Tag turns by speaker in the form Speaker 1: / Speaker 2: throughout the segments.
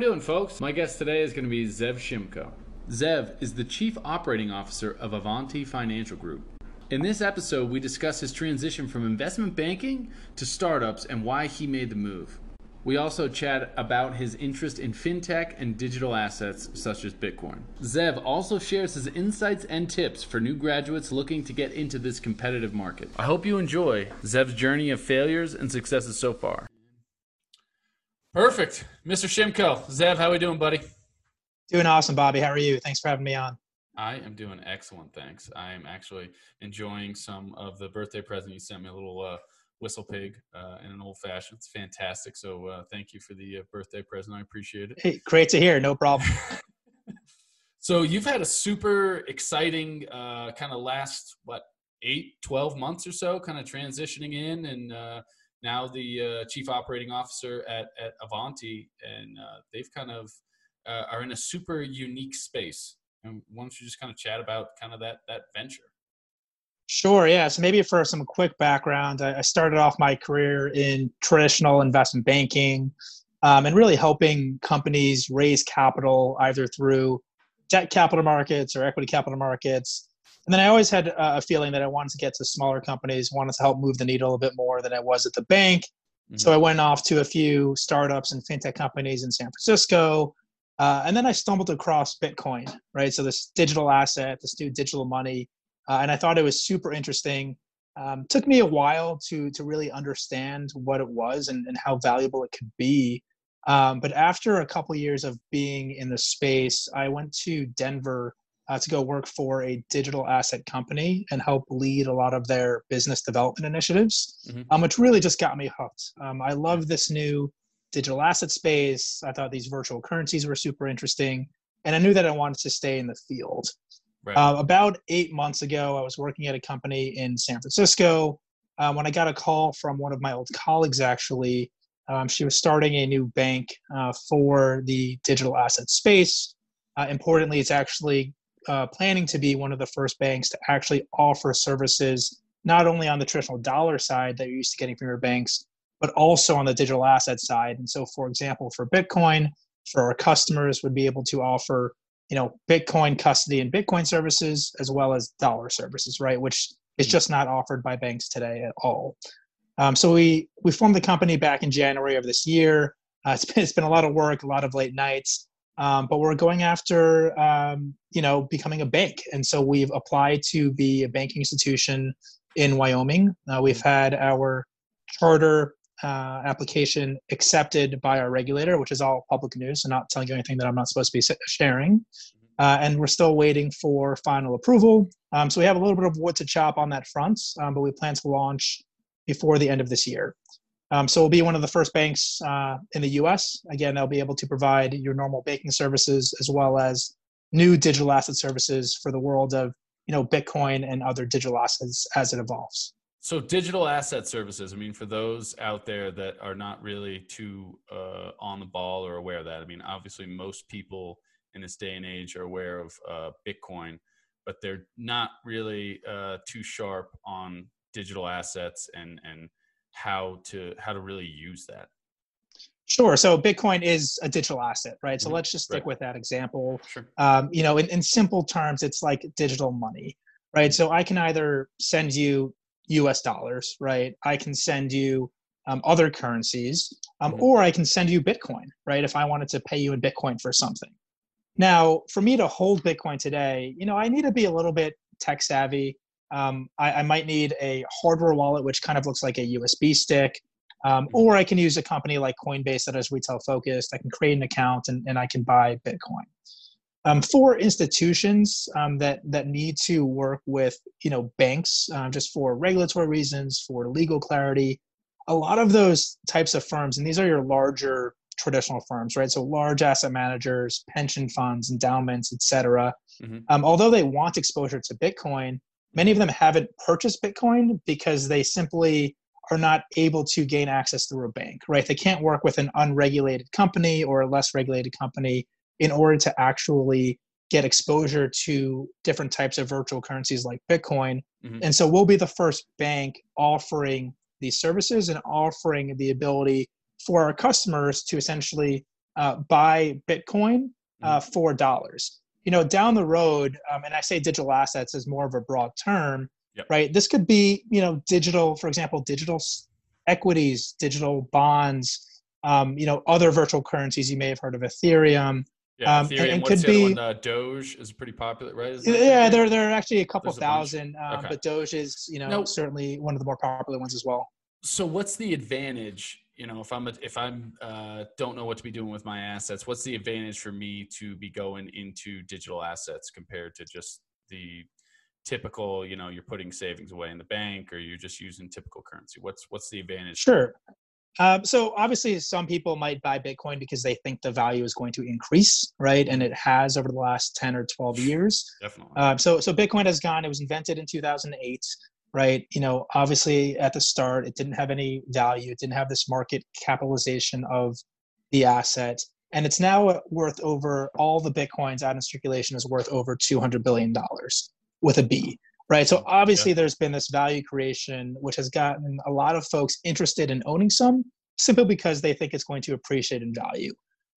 Speaker 1: we doing, folks? My guest today is going to be Zev Shimko. Zev is the Chief Operating Officer of Avanti Financial Group. In this episode, we discuss his transition from investment banking to startups and why he made the move. We also chat about his interest in fintech and digital assets such as Bitcoin. Zev also shares his insights and tips for new graduates looking to get into this competitive market. I hope you enjoy Zev's journey of failures and successes so far. Perfect. Mr. Shimko. Zev, how are we doing, buddy?
Speaker 2: Doing awesome, Bobby. How are you? Thanks for having me on.
Speaker 1: I am doing excellent, thanks. I am actually enjoying some of the birthday present you sent me. A little uh, whistle pig uh, in an old fashioned. It's fantastic. So uh, thank you for the uh, birthday present. I appreciate it.
Speaker 2: Hey, great to hear. No problem.
Speaker 1: so you've had a super exciting uh, kind of last what eight, 12 months or so, kind of transitioning in, and uh, now the uh, chief operating officer at at Avanti, and uh, they've kind of uh, are in a super unique space and why don't you just kind of chat about kind of that that venture?
Speaker 2: Sure. Yeah. So maybe for some quick background, I started off my career in traditional investment banking, um, and really helping companies raise capital either through debt capital markets or equity capital markets. And then I always had a feeling that I wanted to get to smaller companies, wanted to help move the needle a bit more than I was at the bank. Mm-hmm. So I went off to a few startups and fintech companies in San Francisco, uh, and then I stumbled across Bitcoin, right? So this digital asset, this new digital money, uh, and I thought it was super interesting. Um, took me a while to to really understand what it was and, and how valuable it could be. Um, but after a couple years of being in the space, I went to Denver uh, to go work for a digital asset company and help lead a lot of their business development initiatives, mm-hmm. um, which really just got me hooked. Um, I love this new digital asset space. I thought these virtual currencies were super interesting. And I knew that I wanted to stay in the field. Right. Uh, about eight months ago, I was working at a company in San Francisco uh, when I got a call from one of my old colleagues, actually. Um, she was starting a new bank uh, for the digital asset space. Uh, importantly, it's actually uh, planning to be one of the first banks to actually offer services not only on the traditional dollar side that you're used to getting from your banks, but also on the digital asset side. And so, for example, for Bitcoin, for our customers would be able to offer, you know, Bitcoin custody and Bitcoin services as well as dollar services, right? Which is mm. just not offered by banks today at all. Um, so we we formed the company back in January of this year. Uh, it's been it's been a lot of work, a lot of late nights, um, but we're going after um, you know becoming a bank, and so we've applied to be a banking institution in Wyoming. Uh, we've had our charter uh, application accepted by our regulator, which is all public news, so not telling you anything that I'm not supposed to be sharing. Uh, and we're still waiting for final approval. Um, so we have a little bit of wood to chop on that front, um, but we plan to launch before the end of this year. Um, so we'll be one of the first banks uh, in the U.S. Again, they'll be able to provide your normal banking services as well as new digital asset services for the world of you know Bitcoin and other digital assets as it evolves.
Speaker 1: So digital asset services. I mean, for those out there that are not really too uh, on the ball or aware of that, I mean, obviously most people in this day and age are aware of uh, Bitcoin, but they're not really uh, too sharp on digital assets and and how to how to really use that.
Speaker 2: Sure. So Bitcoin is a digital asset, right? So mm-hmm. let's just stick right. with that example. Sure. Um, you know, in, in simple terms, it's like digital money, right? So I can either send you US dollars, right? I can send you um, other currencies, um, mm-hmm. or I can send you Bitcoin, right? If I wanted to pay you in Bitcoin for something. Now, for me to hold Bitcoin today, you know, I need to be a little bit tech savvy. Um, I, I, might need a hardware wallet, which kind of looks like a USB stick. Um, mm-hmm. or I can use a company like Coinbase that is retail focused. I can create an account and, and I can buy Bitcoin um, for institutions um, that that need to work with you know banks um, just for regulatory reasons for legal clarity a lot of those types of firms and these are your larger traditional firms right so large asset managers pension funds endowments etc mm-hmm. Um, although they want exposure to bitcoin many of them haven't purchased bitcoin because they simply are not able to gain access through a bank right they can't work with an unregulated company or a less regulated company in order to actually get exposure to different types of virtual currencies like Bitcoin. Mm-hmm. And so we'll be the first bank offering these services and offering the ability for our customers to essentially uh, buy Bitcoin uh, mm-hmm. for dollars. You know, down the road, um, and I say digital assets is more of a broad term, yep. right? This could be, you know, digital, for example, digital equities, digital bonds, um, you know, other virtual currencies. You may have heard of Ethereum.
Speaker 1: Yeah, um, Ethereum. And, and could be? Uh, Doge is pretty popular, right?
Speaker 2: yeah, there there are actually a couple thousand, a um, okay. but Doge is you know now, certainly one of the more popular ones as well.
Speaker 1: So, what's the advantage? You know, if I'm a, if I'm uh, don't know what to be doing with my assets, what's the advantage for me to be going into digital assets compared to just the typical? You know, you're putting savings away in the bank, or you're just using typical currency. What's what's the advantage?
Speaker 2: Sure. Um, so obviously, some people might buy Bitcoin because they think the value is going to increase, right? And it has over the last ten or twelve years.
Speaker 1: Definitely.
Speaker 2: Um, so so Bitcoin has gone. It was invented in two thousand eight, right? You know, obviously at the start, it didn't have any value. It didn't have this market capitalization of the asset, and it's now worth over all the bitcoins out in circulation is worth over two hundred billion dollars with a B right? So obviously, yeah. there's been this value creation, which has gotten a lot of folks interested in owning some simply because they think it's going to appreciate in value.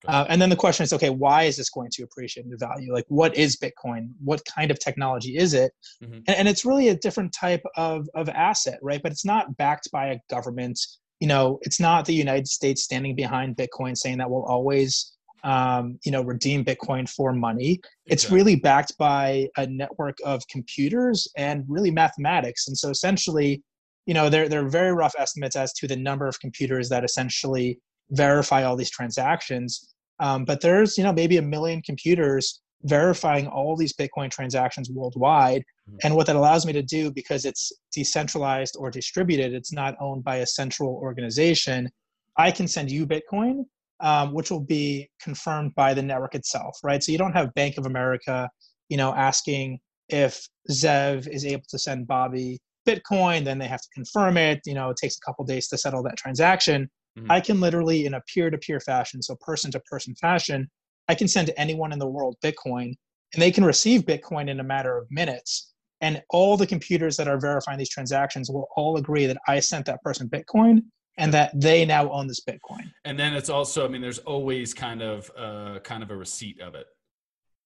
Speaker 2: Uh, and then the question is, okay, why is this going to appreciate in value? Like, what is Bitcoin? What kind of technology is it? Mm-hmm. And, and it's really a different type of, of asset, right? But it's not backed by a government. You know, it's not the United States standing behind Bitcoin saying that we'll always um, you know, redeem Bitcoin for money. It's really backed by a network of computers and really mathematics. And so essentially, you know, there, there are very rough estimates as to the number of computers that essentially verify all these transactions. Um, but there's, you know, maybe a million computers verifying all these Bitcoin transactions worldwide. Mm-hmm. And what that allows me to do, because it's decentralized or distributed, it's not owned by a central organization, I can send you Bitcoin um, which will be confirmed by the network itself, right? So you don't have Bank of America, you know, asking if Zev is able to send Bobby Bitcoin, then they have to confirm it. You know, it takes a couple days to settle that transaction. Mm-hmm. I can literally, in a peer-to-peer fashion, so person-to-person fashion, I can send anyone in the world Bitcoin, and they can receive Bitcoin in a matter of minutes. And all the computers that are verifying these transactions will all agree that I sent that person Bitcoin, and that they now own this Bitcoin.
Speaker 1: And then it's also, I mean, there's always kind of uh, kind of a receipt of it.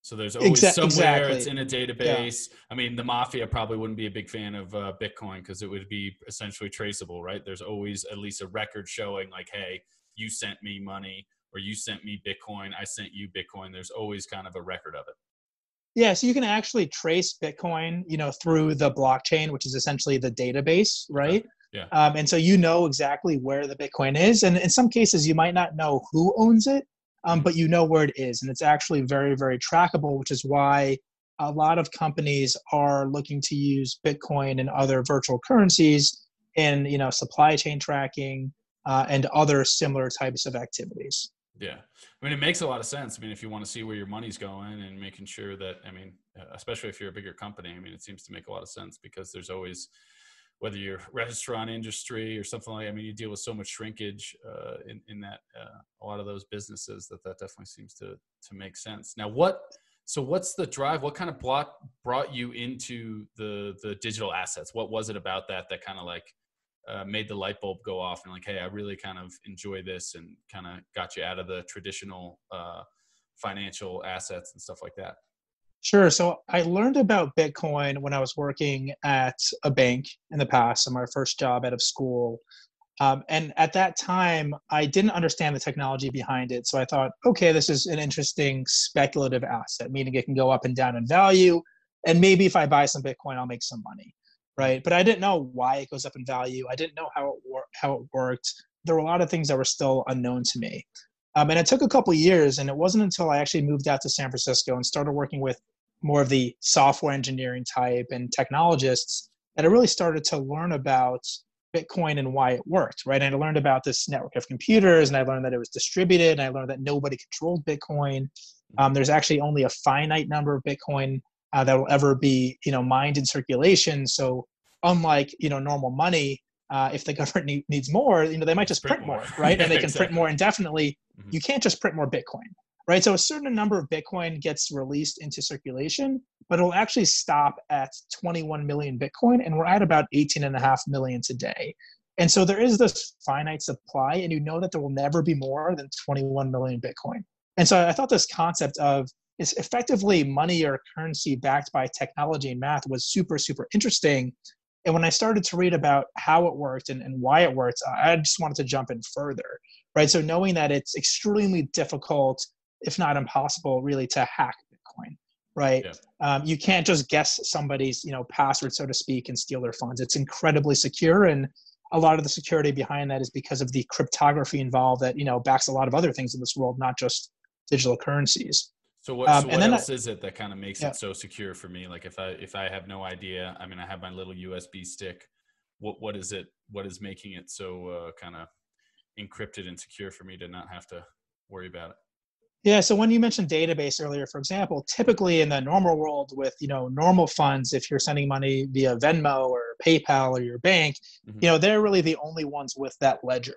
Speaker 1: So there's always Exa- somewhere exactly. it's in a database. Yeah. I mean, the mafia probably wouldn't be a big fan of uh, Bitcoin because it would be essentially traceable, right? There's always at least a record showing, like, hey, you sent me money or you sent me Bitcoin, I sent you Bitcoin. There's always kind of a record of it.
Speaker 2: Yeah, so you can actually trace Bitcoin, you know, through the blockchain, which is essentially the database, right?
Speaker 1: Yeah.
Speaker 2: Um, and so you know exactly where the Bitcoin is. And in some cases, you might not know who owns it, um, but you know where it is. And it's actually very, very trackable, which is why a lot of companies are looking to use Bitcoin and other virtual currencies in you know supply chain tracking uh, and other similar types of activities.
Speaker 1: Yeah, I mean it makes a lot of sense. I mean if you want to see where your money's going and making sure that I mean especially if you're a bigger company, I mean it seems to make a lot of sense because there's always whether you're restaurant industry or something like I mean you deal with so much shrinkage uh, in, in that uh, a lot of those businesses that that definitely seems to to make sense. Now what so what's the drive? What kind of brought brought you into the the digital assets? What was it about that that kind of like uh, made the light bulb go off and like hey i really kind of enjoy this and kind of got you out of the traditional uh, financial assets and stuff like that
Speaker 2: Sure. So I learned about Bitcoin when I was working at a bank in the past, so my first job out of school. Um, and at that time, I didn't understand the technology behind it. So I thought, okay, this is an interesting speculative asset, meaning it can go up and down in value. And maybe if I buy some Bitcoin, I'll make some money. Right. But I didn't know why it goes up in value. I didn't know how it, wor- how it worked. There were a lot of things that were still unknown to me. Um, and it took a couple years, and it wasn't until I actually moved out to San Francisco and started working with more of the software engineering type and technologists that I really started to learn about Bitcoin and why it worked, right? And I learned about this network of computers and I learned that it was distributed and I learned that nobody controlled Bitcoin. Mm-hmm. Um, there's actually only a finite number of Bitcoin uh, that will ever be, you know, mined in circulation. So unlike, you know, normal money, uh, if the government need, needs more, you know, they might just print, print more, more, right? and they can exactly. print more indefinitely. Mm-hmm. You can't just print more Bitcoin, right? So a certain number of Bitcoin gets released into circulation, but it'll actually stop at 21 million Bitcoin, and we're at about 18 and a half million today. And so there is this finite supply, and you know that there will never be more than 21 million Bitcoin. And so I thought this concept of is effectively money or currency backed by technology and math was super, super interesting. And when I started to read about how it worked and, and why it worked, I just wanted to jump in further, right? So knowing that it's extremely difficult, if not impossible, really to hack Bitcoin, right? Yeah. Um, you can't just guess somebody's, you know, password, so to speak, and steal their funds. It's incredibly secure, and a lot of the security behind that is because of the cryptography involved that you know backs a lot of other things in this world, not just digital currencies.
Speaker 1: So what, um, so what else I, is it that kind of makes yeah. it so secure for me? Like if I if I have no idea, I mean I have my little USB stick. What what is it? What is making it so uh, kind of encrypted and secure for me to not have to worry about it?
Speaker 2: Yeah, so when you mentioned database earlier, for example, typically in the normal world with you know normal funds, if you're sending money via Venmo or PayPal or your bank, mm-hmm. you know they're really the only ones with that ledger,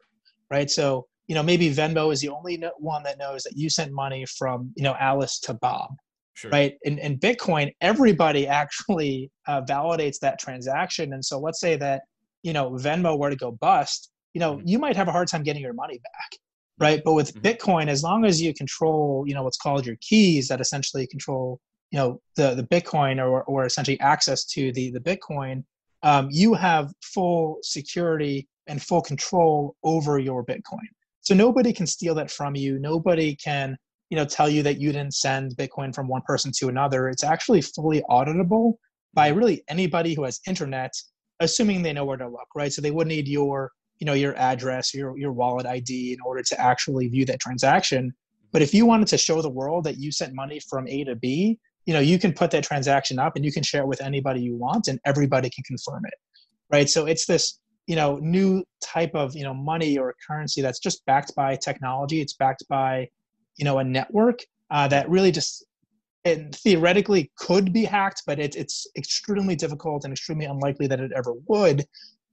Speaker 2: right? So you know maybe venmo is the only one that knows that you sent money from you know alice to bob sure. right and, and bitcoin everybody actually uh, validates that transaction and so let's say that you know venmo were to go bust you know mm-hmm. you might have a hard time getting your money back right but with mm-hmm. bitcoin as long as you control you know what's called your keys that essentially control you know the the bitcoin or or essentially access to the the bitcoin um, you have full security and full control over your bitcoin so nobody can steal that from you. Nobody can, you know, tell you that you didn't send Bitcoin from one person to another. It's actually fully auditable by mm-hmm. really anybody who has internet, assuming they know where to look, right? So they would need your, you know, your address, your your wallet ID in order to actually view that transaction. But if you wanted to show the world that you sent money from A to B, you know, you can put that transaction up and you can share it with anybody you want and everybody can confirm it. Right. So it's this you know new type of you know money or currency that's just backed by technology it's backed by you know a network uh, that really just it theoretically could be hacked but it, it's extremely difficult and extremely unlikely that it ever would.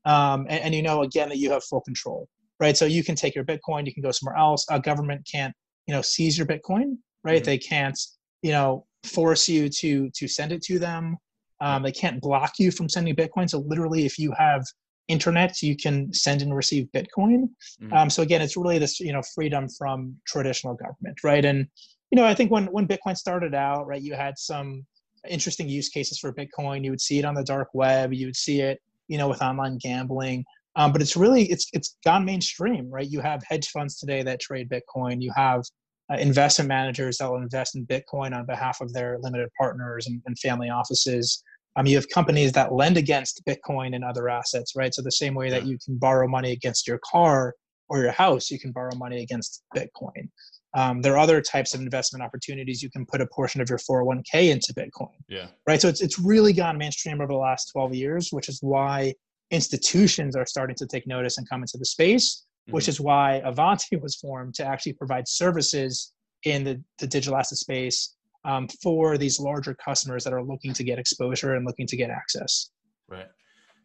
Speaker 2: Um, and, and, you know again that you have full control right? So you can take your bitcoin you can go somewhere else a government can't you know seize your bitcoin right? Mm-hmm. they can't you know force you to to send it to them. Um, they can't block you from sending bitcoin. So literally if you have internet you can send and receive bitcoin. Mm-hmm. um, so again it's really this you know freedom from traditional government right? And you know i think when when bitcoin started out right you had some interesting use cases for bitcoin. You would see it on the dark web. You would see it you know with online gambling. Um, but it's really it's it's gone mainstream right? You have hedge funds today that trade bitcoin. You have uh, investment managers that will invest in bitcoin on behalf of their limited partners and, and family offices um, you have companies that lend against Bitcoin and other assets, right? So the same way that you can borrow money against your car or your house, you can borrow money against Bitcoin. Um, there are other types of investment opportunities. You can put a portion of your 401k into Bitcoin.
Speaker 1: Yeah.
Speaker 2: Right. So it's it's really gone mainstream over the last 12 years, which is why institutions are starting to take notice and come into the space, mm-hmm. which is why Avanti was formed to actually provide services in the, the digital asset space um, for these larger customers that are looking to get exposure and looking to get access.
Speaker 1: Right.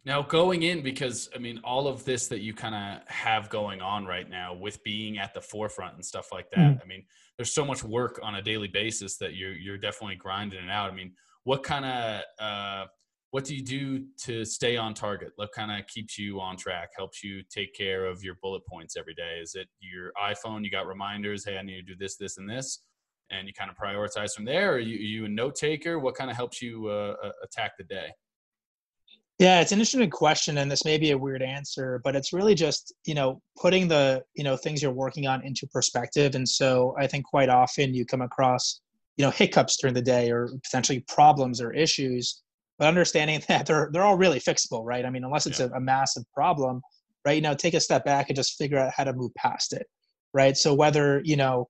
Speaker 1: Now, going in, because I mean, all of this that you kind of have going on right now with being at the forefront and stuff like that. Mm-hmm. I mean, there's so much work on a daily basis that you're you're definitely grinding it out. I mean, what kind of uh, what do you do to stay on target? What kind of keeps you on track? Helps you take care of your bullet points every day? Is it your iPhone? You got reminders? Hey, I need to do this, this, and this and you kind of prioritize from there? Are you, are you a note taker? What kind of helps you uh, attack the day?
Speaker 2: Yeah, it's an interesting question, and this may be a weird answer, but it's really just you know putting the you know things you're working on into perspective. And so I think quite often you come across you know hiccups during the day or potentially problems or issues, but understanding that they're they're all really fixable, right? I mean, unless it's yeah. a, a massive problem, right? You know, take a step back and just figure out how to move past it, right? So whether you know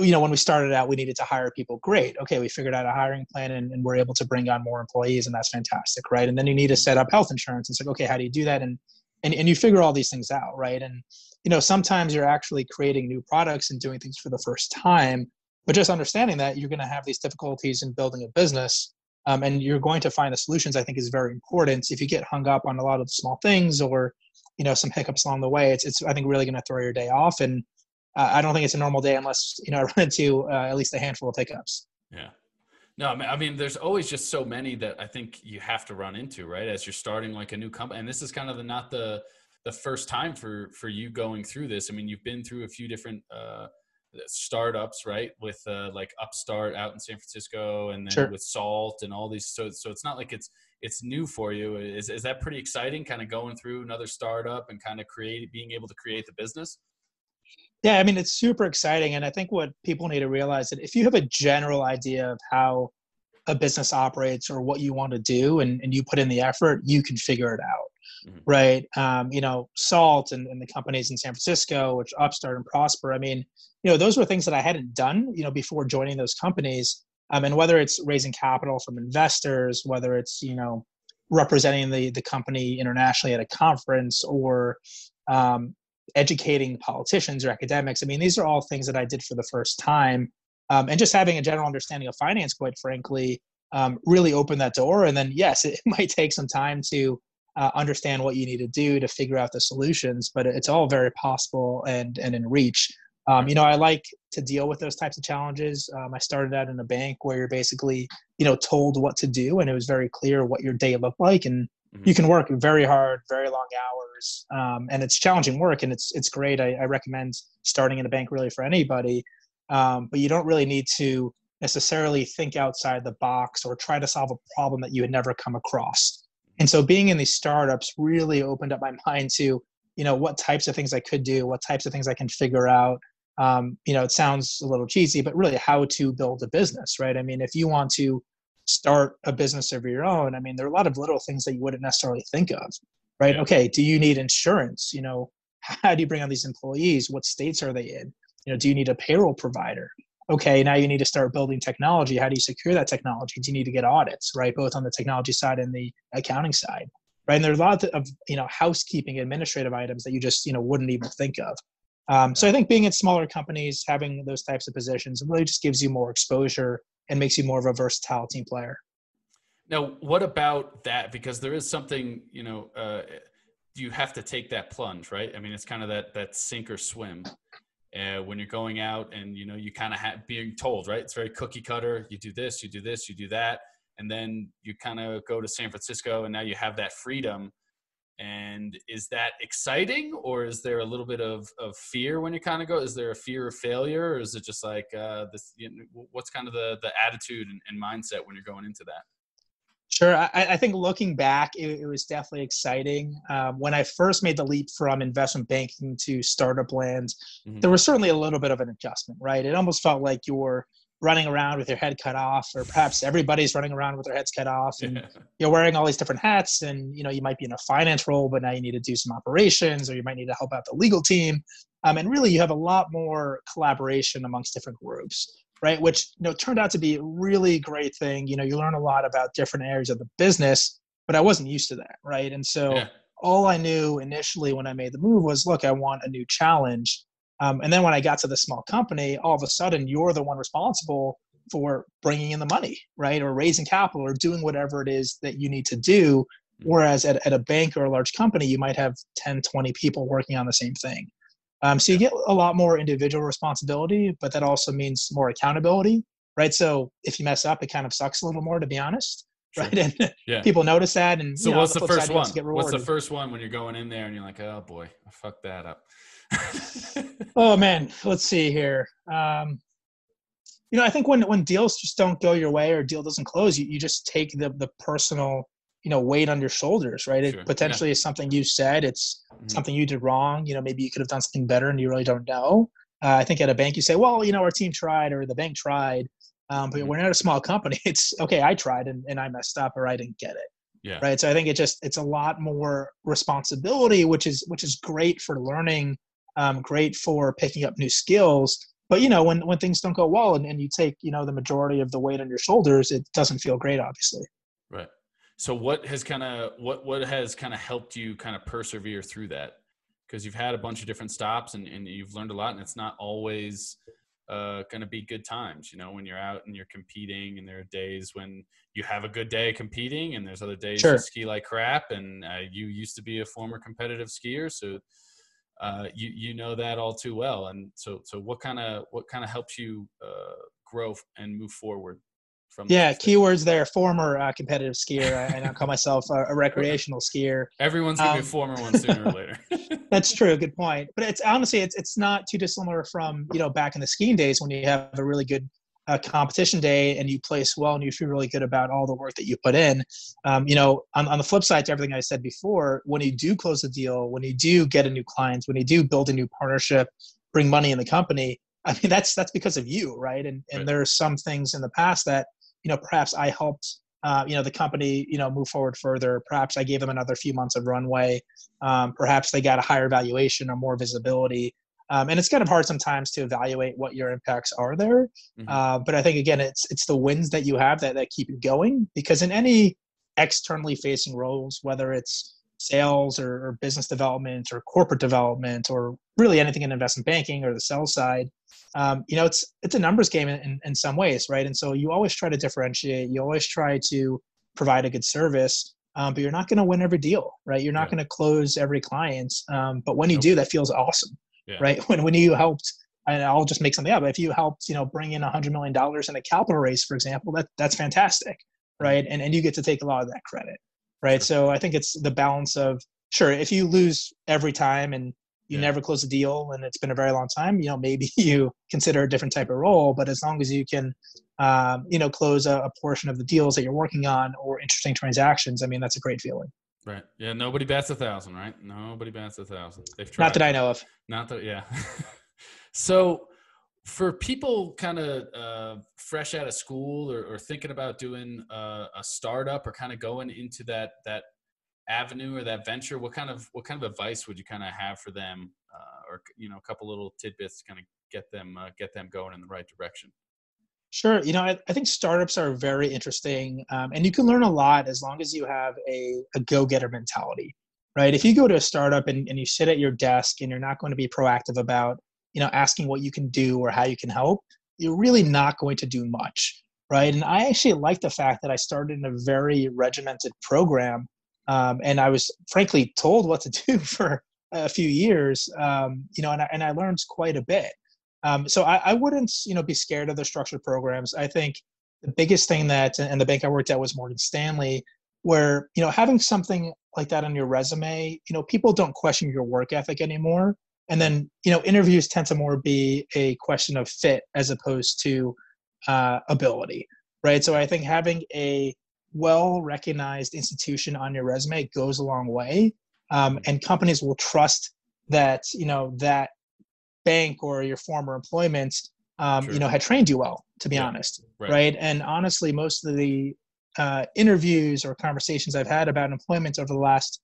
Speaker 2: you know when we started out we needed to hire people. Great. Okay we figured out a hiring plan and, and we're able to bring on more employees and that's fantastic right? And then you need to mm-hmm. set up health insurance. It's like okay how do you do that? And and, and you figure all these things out right? And you know sometimes you're actually creating new products and doing things for the first time but just understanding that you're going to have these difficulties in building a business um, and you're going to find the solutions i think is very important. If you get hung up on a lot of the small things or you know some hiccups along the way it's, it's i think really going to throw your day off and uh, I don't think it's a normal day unless you know I run into uh, at least a handful of hiccups.
Speaker 1: Yeah. No, I mean, there's always just so many that I think you have to run into, right? As you're starting like a new company, and this is kind of the not the the first time for for you going through this. I mean, you've been through a few different uh, startups, right? With uh, like Upstart out in San Francisco, and then sure. with Salt and all these. So so it's not like it's it's new for you. Is is that pretty exciting? Kind of going through another startup and kind of create being able to create the business.
Speaker 2: Yeah, I mean it's super exciting, and I think what people need to realize that if you have a general idea of how a business operates or what you want to do, and, and you put in the effort, you can figure it out mm-hmm. right? Um, you know, Salt and, and the companies in San Francisco, which Upstart and Prosper. I mean, you know, those were things that I hadn't done, you know, before joining those companies. Um, and whether it's raising capital from investors, whether it's you know representing the the company internationally at a conference, or um, educating politicians or academics. I mean, these are all things that I did for the first time, um, and just having a general understanding of finance, quite frankly, um, really opened that door. And then, yes, it might take some time to uh, understand what you need to do to figure out the solutions but it's all very possible and and in reach um, you know i like to deal with those types of challenges um, i started out in a bank where you're basically you know told what to do and it was very clear what your day looked like and. You can work very hard very long hours um, and it's challenging work and it's it's great I, I recommend starting in a bank really for anybody um, but you don't really need to necessarily think outside the box or try to solve a problem that you had never come across and so being in these startups really opened up my mind to, you know, what types of things I could do, what types of things I can figure out. Um, you know, it sounds a little cheesy, but really how to build a business, right? I mean, if you want to start a business of your own, I mean, there are a lot of little things that you wouldn't necessarily think of, right? Yeah. Okay, do you need insurance? You know, how do you bring on these employees? What states are they in? You know, do you need a payroll provider? okay, now you need to start building technology. How do you secure that technology? Do you need to get audits, right? Both on the technology side and the accounting side, right? And there's a lot of you know housekeeping administrative items that you just you know wouldn't even think of. Um, so I think being in smaller companies, having those types of positions, really just gives you more exposure and makes you more of a versatile team player.
Speaker 1: Now, what about that? Because there is something you know. Uh, you have to take that plunge, right? I mean, it's kind of that that sink or swim uh, when you're going out and you know you kind of have being told right it's very cookie cutter you do this you do this you do that and then you kind of go to san francisco and now you have that freedom and is that exciting or is there a little bit of, of fear when you kind of go is there a fear of failure or is it just like uh, this you know, what's kind of the, the attitude and, and mindset when you're going into that
Speaker 2: Sure. I, I, think looking back, it, it was definitely exciting. Um, when I first made the leap from investment banking to startup land, mm-hmm. there was certainly a little bit of an adjustment, right? It almost felt like you're running around with your head cut off, or perhaps everybody's running around with their heads cut off, and you're wearing all these different hats. And you know, you might be in a finance role, but now you need to do some operations, or you might need to help out the legal team. Um, and really, you have a lot more collaboration amongst different groups right? Which you know turned out to be a really great thing. You know, you learn a lot about different areas of the business, but I wasn't used to that, right? And so yeah. all I knew initially when I made the move was, look, I want a new challenge. Um, and then when I got to the small company, all of a sudden you're the one responsible for bringing in the money, right? Or raising capital or doing whatever it is that you need to do. Mm-hmm. Whereas at, at a bank or a large company, you might have 10, 20 people working on the same thing. Um, so you get a lot more individual responsibility, but that also means more accountability, right? So if you mess up, it kind of sucks a little more, to be honest, sure. right? And yeah. people notice that. And
Speaker 1: so, you know, what's the, the first one? What's the first one when you're going in there and you're like, oh boy, I fucked that up.
Speaker 2: oh man, let's see here. Um, you know, I think when when deals just don't go your way or deal doesn't close, you, you just take the the personal you know weight on your shoulders right it sure. potentially yeah. is something you said it's mm-hmm. something you did wrong you know maybe you could have done something better and you really don't know uh, i think at a bank you say well you know our team tried or the bank tried um, but mm-hmm. we're not a small company it's okay i tried and, and i messed up or i didn't get it yeah. right so i think it just it's a lot more responsibility which is which is great for learning um, great for picking up new skills but you know when when things don't go well and, and you take you know the majority of the weight on your shoulders it doesn't feel great obviously
Speaker 1: right so what has kind of what what has kind of helped you kind of persevere through that? Because you've had a bunch of different stops and, and you've learned a lot, and it's not always uh, going to be good times. You know, when you're out and you're competing, and there are days when you have a good day competing, and there's other days sure. you ski like crap. And uh, you used to be a former competitive skier, so uh, you you know that all too well. And so so what kind of what kind of helps you uh, grow and move forward from
Speaker 2: yeah keywords there former uh, competitive skier. I, I call myself a, a recreational skier.
Speaker 1: Everyone's gonna um, be a um, former one sooner or later.
Speaker 2: That's true good point. But it's honestly it's it's not too dissimilar from you know back in the skiing days when you have a really good uh, competition day and you place well and you feel really good about all the work that you put in um, you know on, on the flip side to everything i said before when you do close a deal when you do get a new client when you do build a new partnership bring money in the company i mean that's that's because of you right? And and right. there are some things in the past that you know perhaps i helped uh, you know the company you know move forward further. Perhaps i gave them another few months of runway. Um, perhaps they got a higher valuation or more visibility um, and it's kind of hard sometimes to evaluate what your impacts are there. Mm-hmm. uh, but i think again it's it's the wins that you have that, that keep it going because in any externally facing roles whether it's sales or, or business development or corporate development or really anything in investment banking or the sell side um, you know it's it's a numbers game in, in some ways right? And so you always try to differentiate. You always try to provide a good service um, but you're not going to win every deal right? You're not yeah. going to close every client um, but when you do that feels awesome yeah. right when, when you helped and I'll just make something up. If you helped, you know, bring in a hundred million dollars in a capital raise, for example, that that's fantastic, right? And and you get to take a lot of that credit, right? So I think it's the balance of sure if you lose every time and you yeah. never close a deal and it's been a very long time you know maybe you consider a different type of role but as long as you can um, you know close a, a, portion of the deals that you're working on or interesting transactions i mean that's a great feeling
Speaker 1: right. Yeah nobody bats a thousand right? Nobody bats a thousand. They've tried
Speaker 2: not that i know of.
Speaker 1: Not that yeah. So for people kind of uh, fresh out of school or, or thinking about doing uh, a startup or kind of going into that that avenue or that venture what kind of what kind of advice would you kind of have for them uh, or you know a couple little tidbits to kind of get them uh, get them going in the right direction
Speaker 2: sure you know i, I think startups are very interesting um, and you can learn a lot as long as you have a, a go-getter mentality right if you go to a startup and, and you sit at your desk and you're not going to be proactive about you know asking what you can do or how you can help you're really not going to do much right and i actually like the fact that i started in a very regimented program um, and I was frankly told what to do for a few years. Um, you know, and I, and I learned quite a bit. Um, so I, I, wouldn't, you know, be scared of the structured programs. I think the biggest thing that, and the bank I worked at was Morgan Stanley, where you know having something like that on your resume, you know, people don't question your work ethic anymore. And then you know, interviews tend to more be a question of fit as opposed to uh, ability, right? So I think having a well recognized institution on your resume goes a long way um, and companies will trust that you know that bank or your former employment um, sure. you know had trained you well to be yeah. honest right. right. and honestly most of the uh, interviews or conversations i've had about employment over the last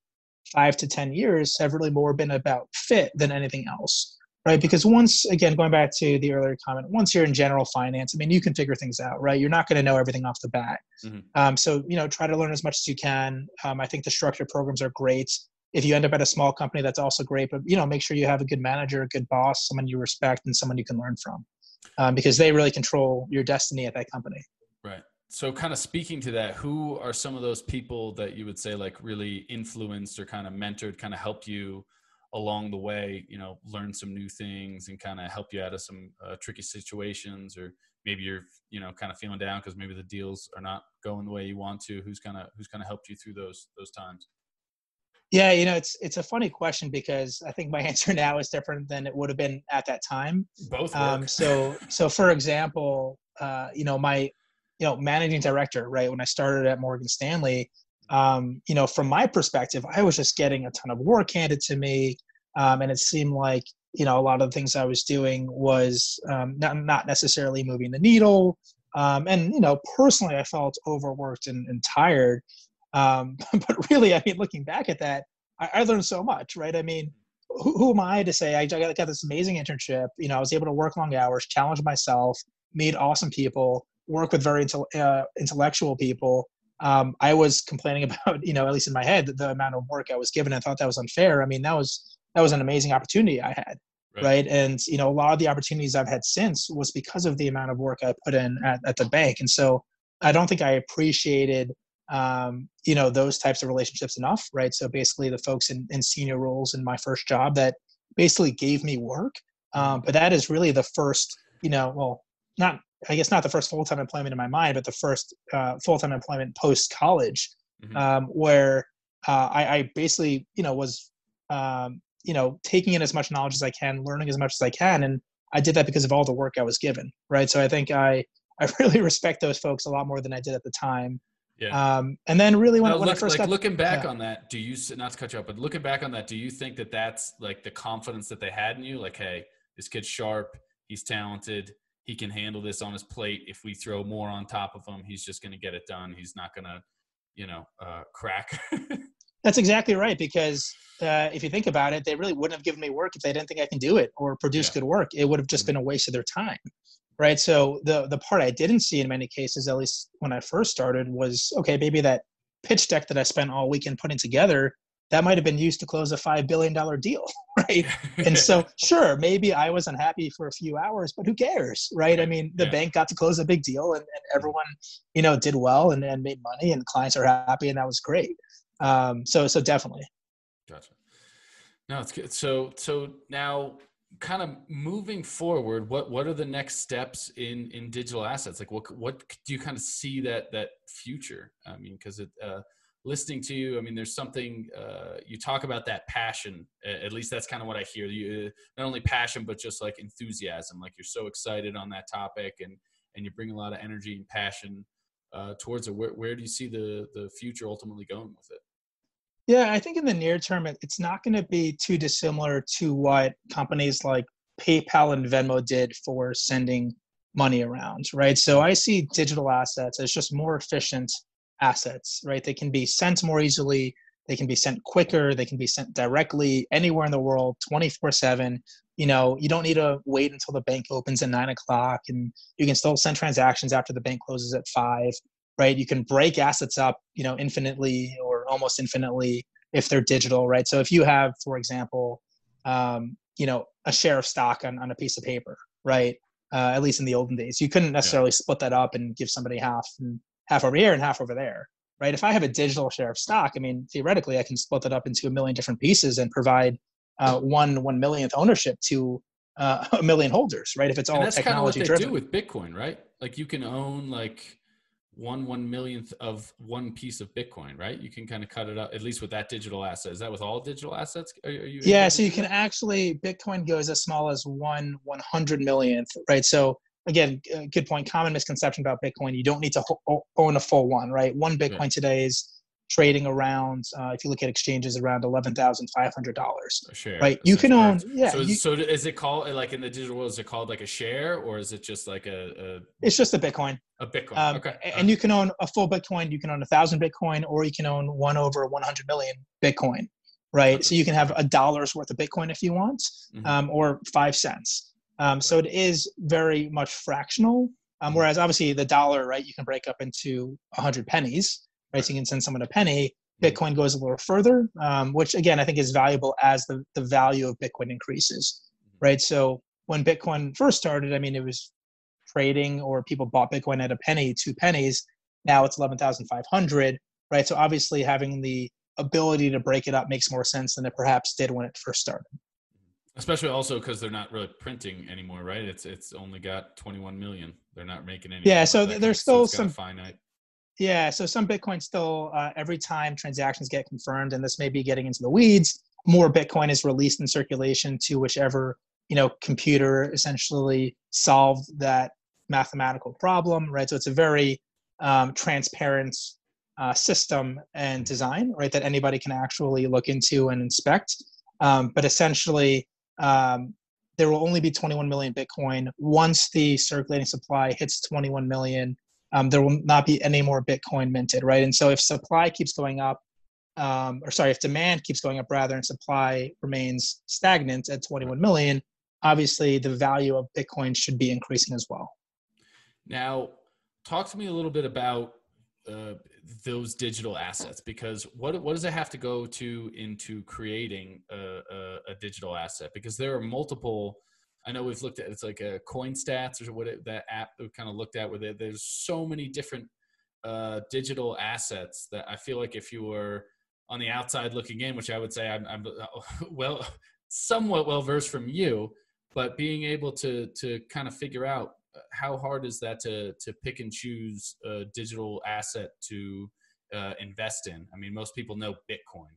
Speaker 2: five to ten years have really more been about fit than anything else right? Because once, again, going back to the earlier comment, once you're in general finance, I mean, you can figure things out, right? You're not going to know everything off the bat. Mm-hmm. Um, so, you know, try to learn as much as you can. Um, I think the structured programs are great. If you end up at a small company, that's also great. But, you know, make sure you have a good manager, a good boss, someone you respect, and someone you can learn from um, because they really control your destiny at that company.
Speaker 1: Right. So, kind of speaking to that, who are some of those people that you would say like really influenced or kind of mentored, kind of helped you along the way, you know, learn some new things and kind of help you out of some uh, tricky situations, or maybe you're, you know, kind of feeling down because maybe the deals are not going the way you want to. Who's kind of who's kind of helped you through those those times?
Speaker 2: Yeah, you know, it's it's a funny question because I think my answer now is different than it would have been at that time.
Speaker 1: Both. Um,
Speaker 2: so so for example, uh, you know, my you know managing director, right? When I started at Morgan Stanley, um, you know, from my perspective, I was just getting a ton of work handed to me, um, and it seemed like you know a lot of the things I was doing was um, not not necessarily moving the needle. Um, and you know, personally, I felt overworked and, and tired. Um, but really, I mean, looking back at that, I, I learned so much, right? I mean, who, who am I to say I got, got this amazing internship? You know, I was able to work long hours, challenge myself, meet awesome people, work with very intel- uh, intellectual people um, I was complaining about, you know, at least in my head, the amount of work I was given. I thought that was unfair. I mean, that was that was an amazing opportunity I had, right? right? And you know, a lot of the opportunities I've had since was because of the amount of work I put in at, at the bank. And so, I don't think I appreciated, um, you know, those types of relationships enough, right? So basically, the folks in, in senior roles in my first job that basically gave me work. Um, but that is really the first, you know, well, not I guess not the first full time employment in my mind, but the first uh, full time employment post college, mm-hmm. um, where uh, I, I, basically, you know, was, um, you know, taking in as much knowledge as I can, learning as much as I can, and I did that because of all the work I was given, right? So I think I I really respect those folks a lot more than I did at the time. Yeah. Um, and then really when, when
Speaker 1: look,
Speaker 2: I first
Speaker 1: like
Speaker 2: got
Speaker 1: looking back yeah. on that, do you not to cut you up, but looking back on that, do you think that that's like the confidence that they had in you? Like, hey, this kid's sharp, he's talented, he can handle this on his plate. If we throw more on top of him, he's just going to get it done. He's not going to, you know, uh, crack.
Speaker 2: That's exactly right. Because uh, if you think about it, they really wouldn't have given me work if they didn't think I can do it or produce yeah. good work. It would have just mm-hmm. been a waste of their time, right? So the the part I didn't see in many cases, at least when I first started, was okay. Maybe that pitch deck that I spent all weekend putting together that might have been used to close a five billion dollar deal, right? and so, sure, maybe I was unhappy for a few hours, but who cares, right? I mean, the yeah. bank got to close a big deal, and, and everyone, you know, did well and, and made money, and clients are happy, and that was great. Um, so, so definitely.
Speaker 1: Gotcha. No, it's good. So, so now, kind of moving forward, what what are the next steps in in digital assets? Like, what what do you kind of see that that future? I mean, because it. Uh, listening to you, I mean, there's something uh, you talk about that passion. At least that's kind of what I hear. You uh, not only passion, but just like enthusiasm. Like you're so excited on that topic, and and you bring a lot of energy and passion uh, towards it. Where where do you see the the future ultimately going with it?
Speaker 2: Yeah, I think in the near term, it's not going to be too dissimilar to what companies like PayPal and Venmo did for sending money around, right? So I see digital assets as just more efficient assets, right? They can be sent more easily, they can be sent quicker, they can be sent directly anywhere in the world, 24 7. You know, you don't need to wait until the bank opens at nine o'clock, and you can still send transactions after the bank closes at five, right? You can break assets up, you know, infinitely or almost infinitely if they're digital, right? So if you have, for example, um, you know, a share of stock on, on a piece of paper, right? Uh, at least in the olden days, you couldn't necessarily yeah. split that up and give somebody half and half over here and half over there right if i have a digital share of stock i mean theoretically i can split that up into a million different pieces and provide uh, one one millionth ownership to uh, a million holders right if it's all and that's technology kind of what they driven.
Speaker 1: do with bitcoin right like you can own like one one millionth of one piece of bitcoin right? You can kind of cut it up at least with that digital asset. Is that with all digital assets?
Speaker 2: Are, are you yeah so you can actually bitcoin goes as small as one one hundred millionth right? So again, uh, good point. Common misconception about Bitcoin: you don't need to ho- own a full one, right? One Bitcoin today is trading around. Uh, if you look at exchanges, around eleven thousand five hundred dollars. Right? You can own. Yeah.
Speaker 1: So,
Speaker 2: you,
Speaker 1: so is it called like in the digital world? Is it called like a share, or is it just like a? a
Speaker 2: it's just a Bitcoin.
Speaker 1: A Bitcoin. Um, okay.
Speaker 2: And you can own a full Bitcoin. You can own a thousand Bitcoin, or you can own one over one hundred million Bitcoin. Right. So you can have a dollar's worth of Bitcoin if you want, mm-hmm. um, or five cents. Um, so it is very much fractional. Um, mm-hmm. whereas obviously the dollar, right, you can break up into 100 pennies, right? So you can send someone a penny. Mm-hmm. Bitcoin goes a little further, um, which again, I think is valuable as the, the value of Bitcoin increases, mm-hmm. right? So when Bitcoin first started, I mean, it was trading or people bought Bitcoin at a penny, two pennies. Now it's 11,500, right? So obviously having the ability to break it up makes more sense than it perhaps did when it first started.
Speaker 1: Especially also because they're not really printing anymore, right? It's it's only got 21 million. They're not making any.
Speaker 2: Yeah, so there's still so some finite. Yeah, so some Bitcoin still uh, every time transactions get confirmed, and this may be getting into the weeds. More Bitcoin is released in circulation to whichever you know computer essentially solved that mathematical problem, right? So it's a very um, transparent uh, system and design, right? That anybody can actually look into and inspect. Um, but essentially, um, there will only be 21 million Bitcoin. Once the circulating supply hits 21 million, um, there will not be any more Bitcoin minted, right? And so if supply keeps going up, um, or sorry, if demand keeps going up rather and supply remains stagnant at 21 million, obviously the value of Bitcoin should be increasing as well.
Speaker 1: Now, talk to me a little bit about uh, those digital assets because what what does it have to go to into creating a, a, a, digital asset because there are multiple i know we've looked at it's like a Coinstats or what it, that app we kind of looked at where there, there's so many different uh, digital assets that i feel like if you were on the outside looking in which i would say i'm, I'm well somewhat well versed from you but being able to to kind of figure out how hard is that to to pick and choose a digital asset to uh, invest in? I mean, most people know Bitcoin.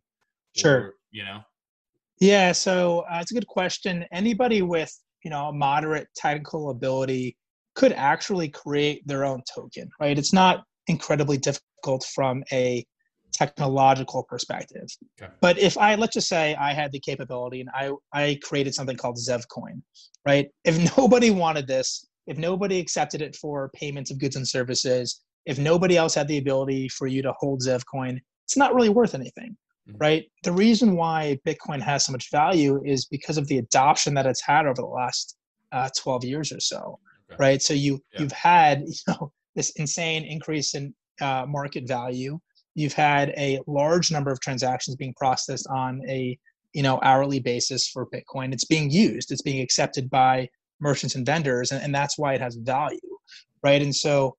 Speaker 2: Sure.
Speaker 1: Or, you know.
Speaker 2: Yeah, so uh, it's a good question. Anybody with you know a moderate technical ability could actually create their own token, right? It's not incredibly difficult from a technological perspective. Okay. But if I let's just say I had the capability and I I created something called Zevcoin, right? If nobody wanted this, if nobody accepted it for payments of goods and services, if nobody else had the ability for you to hold Zevcoin, it's not really worth anything. Right? The reason why Bitcoin has so much value is because of the adoption that it's had over the last uh, 12 years or so, okay. right? So you yeah. you've had you know this insane increase in uh, market value. You've had a large number of transactions being processed on a you know hourly basis for Bitcoin. It's being used. It's being accepted by merchants and vendors, and, and that's why it has value, right? And so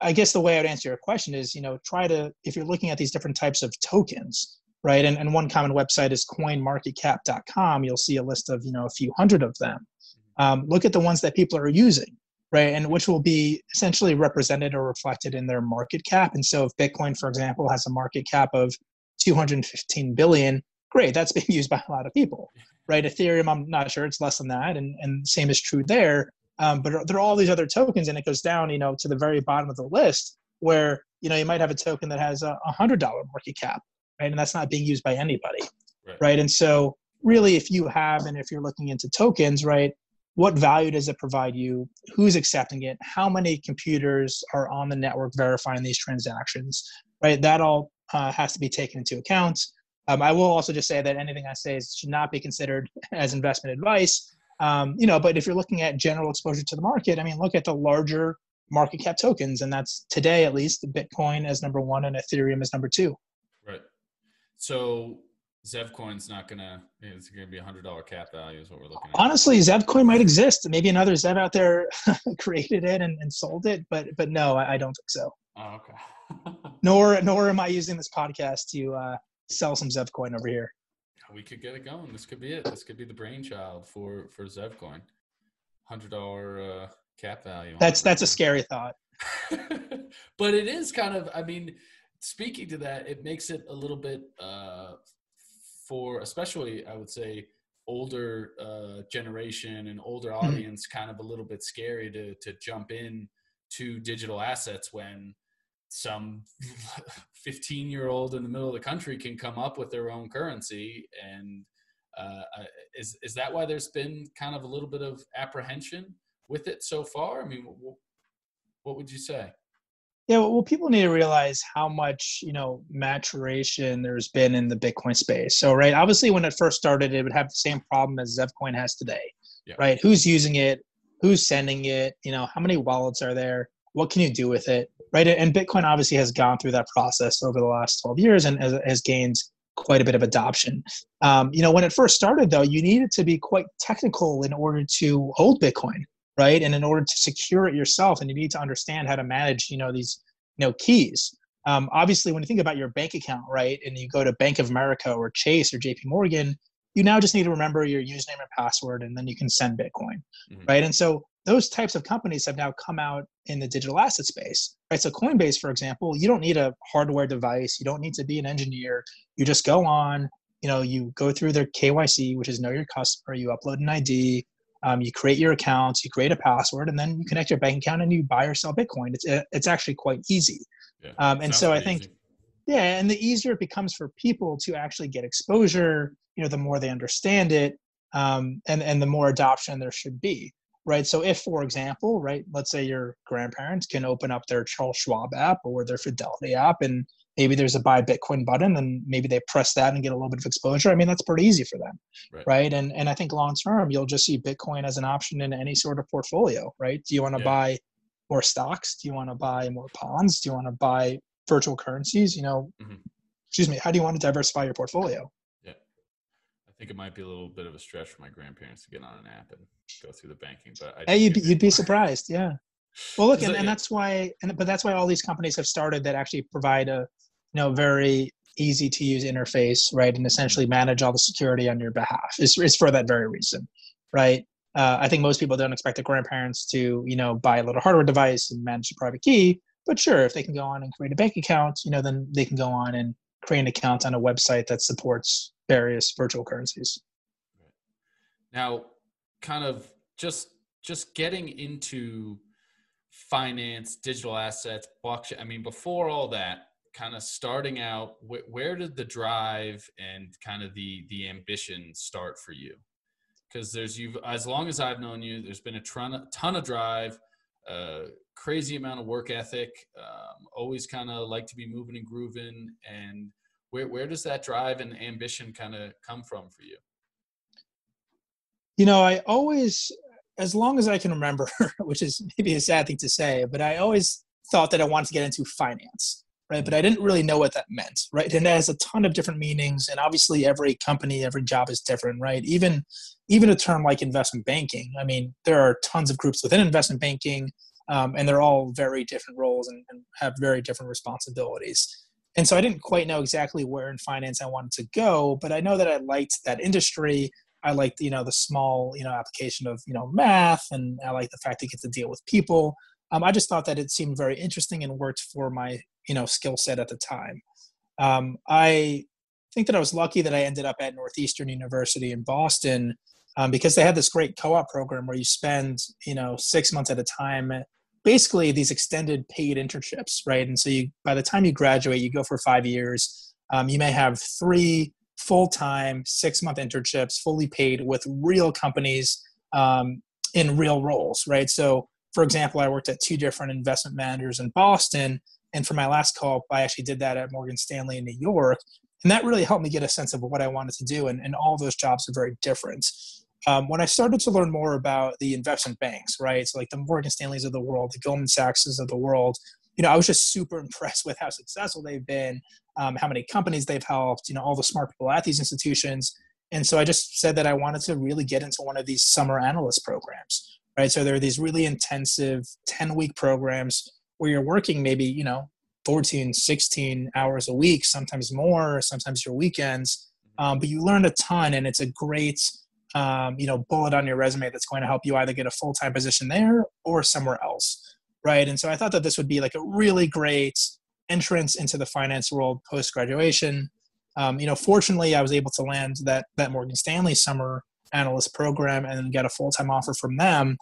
Speaker 2: I guess the way I would answer your question is, you know, try to if you're looking at these different types of tokens, right? And, and one common website is coinmarketcap.com. You'll see a list of you know a few hundred of them. Um, look at the ones that people are using, right? And which will be essentially represented or reflected in their market cap. And so if Bitcoin, for example, has a market cap of 215 billion, great, that's being used by a lot of people, right? Ethereum, I'm not sure, it's less than that, and and same is true there. Um, but there are all these other tokens, and it goes down, you know, to the very bottom of the list where you know you might have a token that has a hundred dollar market cap, right? And that's not being used by anybody, right. right? And so really, if you have and if you're looking into tokens, right? What value does it provide you? Who's accepting it? How many computers are on the network verifying these transactions? Right, that all uh, has to be taken into account. Um, I will also just say that anything I say should not be considered as investment advice. Um, you know, but if you're looking at general exposure to the market, I mean, look at the larger market cap tokens, and that's today at least Bitcoin as number one and Ethereum as number two.
Speaker 1: So Zevcoin's not gonna. It's gonna be a hundred dollar cap value is what we're looking at.
Speaker 2: Honestly, Zevcoin might exist. Maybe another Zev out there created it and, and sold it, but but no, I, I don't think so.
Speaker 1: Oh, okay.
Speaker 2: nor nor am I using this podcast to uh, sell some Zevcoin over here.
Speaker 1: We could get it going. This could be it. This could be the brainchild for for Zevcoin. Hundred dollar uh, cap value.
Speaker 2: That's that's a scary thought.
Speaker 1: but it is kind of. I mean, speaking to that, it makes it a little bit uh, for, especially I would say, older uh, generation and older mm-hmm. audience, mm-hmm. kind of a little bit scary to to jump in to digital assets when some 15 year old in the middle of the country can come up with their own currency and uh, uh, is is that why there's been kind of a little bit of apprehension with it so far i mean what would you say
Speaker 2: yeah well people need to realize how much you know maturation there's been in the bitcoin space so right obviously when it first started it would have the same problem as zevcoin has today yeah. right who's using it who's sending it you know how many wallets are there what can you do with it right? And Bitcoin obviously has gone through that process over the last 12 years and has, has gained quite a bit of adoption. Um, you know, when it first started, though, you needed to be quite technical in order to hold Bitcoin, right? And in order to secure it yourself, and you need to understand how to manage, you know, these, you know, keys. Um, obviously, when you think about your bank account, right, and you go to Bank of America or Chase or J.P. Morgan, you now just need to remember your username and password, and then you can send Bitcoin, mm-hmm. right? And so those types of companies have now come out in the digital asset space right so coinbase for example you don't need a hardware device you don't need to be an engineer you just go on you know you go through their kyc which is know your customer you upload an id um, you create your accounts you create a password and then you connect your bank account and you buy or sell bitcoin it's it's actually quite easy yeah, um, and so i think easy. yeah and the easier it becomes for people to actually get exposure you know the more they understand it um, and and the more adoption there should be right? So if, for example, right, let's say your grandparents can open up their Charles Schwab app or their Fidelity app, and maybe there's a buy Bitcoin button, and maybe they press that and get a little bit of exposure. I mean, that's pretty easy for them, right? right? And and I think long term, you'll just see Bitcoin as an option in any sort of portfolio, right? Do you want to yeah. buy more stocks? Do you want to buy more bonds? Do you want to buy virtual currencies? You know, mm-hmm. excuse me. How do you want to diversify your portfolio?
Speaker 1: Yeah i think it might be a little bit of a stretch for my grandparents to get on an app and go through the banking. But
Speaker 2: I hey, you'd be, you'd be surprised, yeah. Well, look, and, and that's why, and but that's why all these companies have started that actually provide a, you know, very easy to use interface, right, and essentially manage all the security on your behalf. Is is for that very reason, right? uh, I think most people don't expect their grandparents to, you know, buy a little hardware device and manage a private key. But sure, if they can go on and create a bank account, you know, then they can go on and create an account on a website that supports various virtual currencies.
Speaker 1: Now, kind of just just getting into finance, digital assets, blockchain. I mean, before all that, kind of starting out, wh- where did the drive and kind of the the ambition start for you? Because there's you've as long as I've known you, there's been a ton, ton of drive, uh, crazy amount of work ethic. Um, always kind of like to be moving and grooving. And where where does that drive and ambition kind of come from for you?
Speaker 2: You know, I always, as long as I can remember, which is maybe a sad thing to say, but I always thought that I wanted to get into finance, right? But I didn't really know what that meant, right? And it has a ton of different meanings, and obviously every company, every job is different, right? Even even a term like investment banking. I mean, there are tons of groups within investment banking, um, and they're all very different roles and, and have very different responsibilities. And so I didn't quite know exactly where in finance I wanted to go, but I know that I liked that industry. I liked, you know, the small, you know, application of, you know, math, and I like the fact that you get to deal with people. Um, I just thought that it seemed very interesting and worked for my, you know, skill set at the time. Um, I think that I was lucky that I ended up at Northeastern University in Boston um, because they had this great co-op program where you spend, you know, six months at a time basically these extended paid internships, right? And so you, by the time you graduate, you go for five years. Um, you may have three full-time six-month internships, fully paid with real companies um, in real roles, right? So, for example, I worked at two different investment managers in Boston, and for my last call, I actually did that at Morgan Stanley in New York, and that really helped me get a sense of what I wanted to do. And, and all those jobs are very different um, when I started to learn more about the investment banks, right? So like the Morgan Stanleys of the world, the Goldman Sachs's of the world, you know, I was just super impressed with how successful they've been, um, how many companies they've helped, you know, all the smart people at these institutions. And so I just said that I wanted to really get into one of these summer analyst programs, right? So there are these really intensive 10 week programs where you're working maybe, you know, 14, 16 hours a week, sometimes more, sometimes your weekends. Um, but you learn a ton and it's a great, um, you know bullet on your resume that's going to help you either get a full-time position there or somewhere else right? And so i thought that this would be like a really great entrance into the finance world post graduation um, you know fortunately i was able to land that that morgan stanley summer analyst program and get a full-time offer from them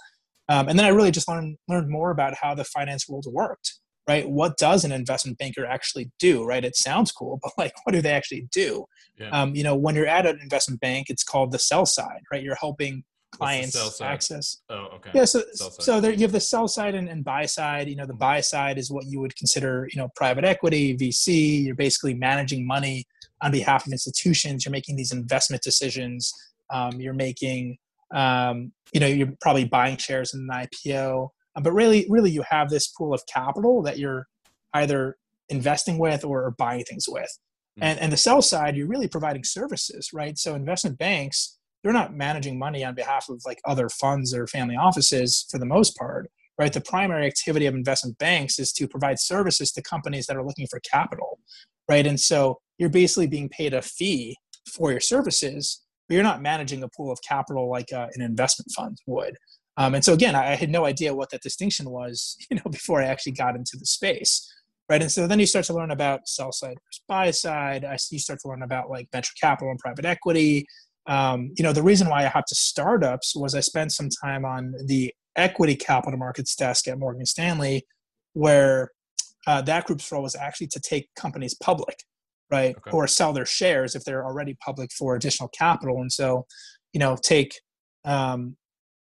Speaker 2: um, and then i really just learned learned more about how the finance world worked right? What does an investment banker actually do right? It sounds cool but like what do they actually do? Yeah. um, you know when you're at an investment bank it's called the sell side right? You're helping clients access.
Speaker 1: Oh okay.
Speaker 2: Yeah so so there you have the sell side and, and buy side. You know the buy side is what you would consider you know private equity vc you're basically managing money on behalf of institutions. You're making these investment decisions. Um, you're making um, you know you're probably buying shares in an ipo um, but really, really, you have this pool of capital that you're either investing with or buying things with. Mm-hmm. And, and the sell side, you're really providing services, right? So investment banks, they're not managing money on behalf of like other funds or family offices for the most part, right? The primary activity of investment banks is to provide services to companies that are looking for capital, right? And so you're basically being paid a fee for your services, but you're not managing a pool of capital like uh, an investment fund would. Um, and so again, I had no idea what that distinction was, you know, before I actually got into the space, right? And so then you start to learn about sell side versus buy side. I, you start to learn about like venture capital and private equity. Um, you know, the reason why I hopped to startups was I spent some time on the equity capital markets desk at Morgan Stanley, where uh, that group's role was actually to take companies public, right, okay. or sell their shares if they're already public for additional capital. And so, you know, take um,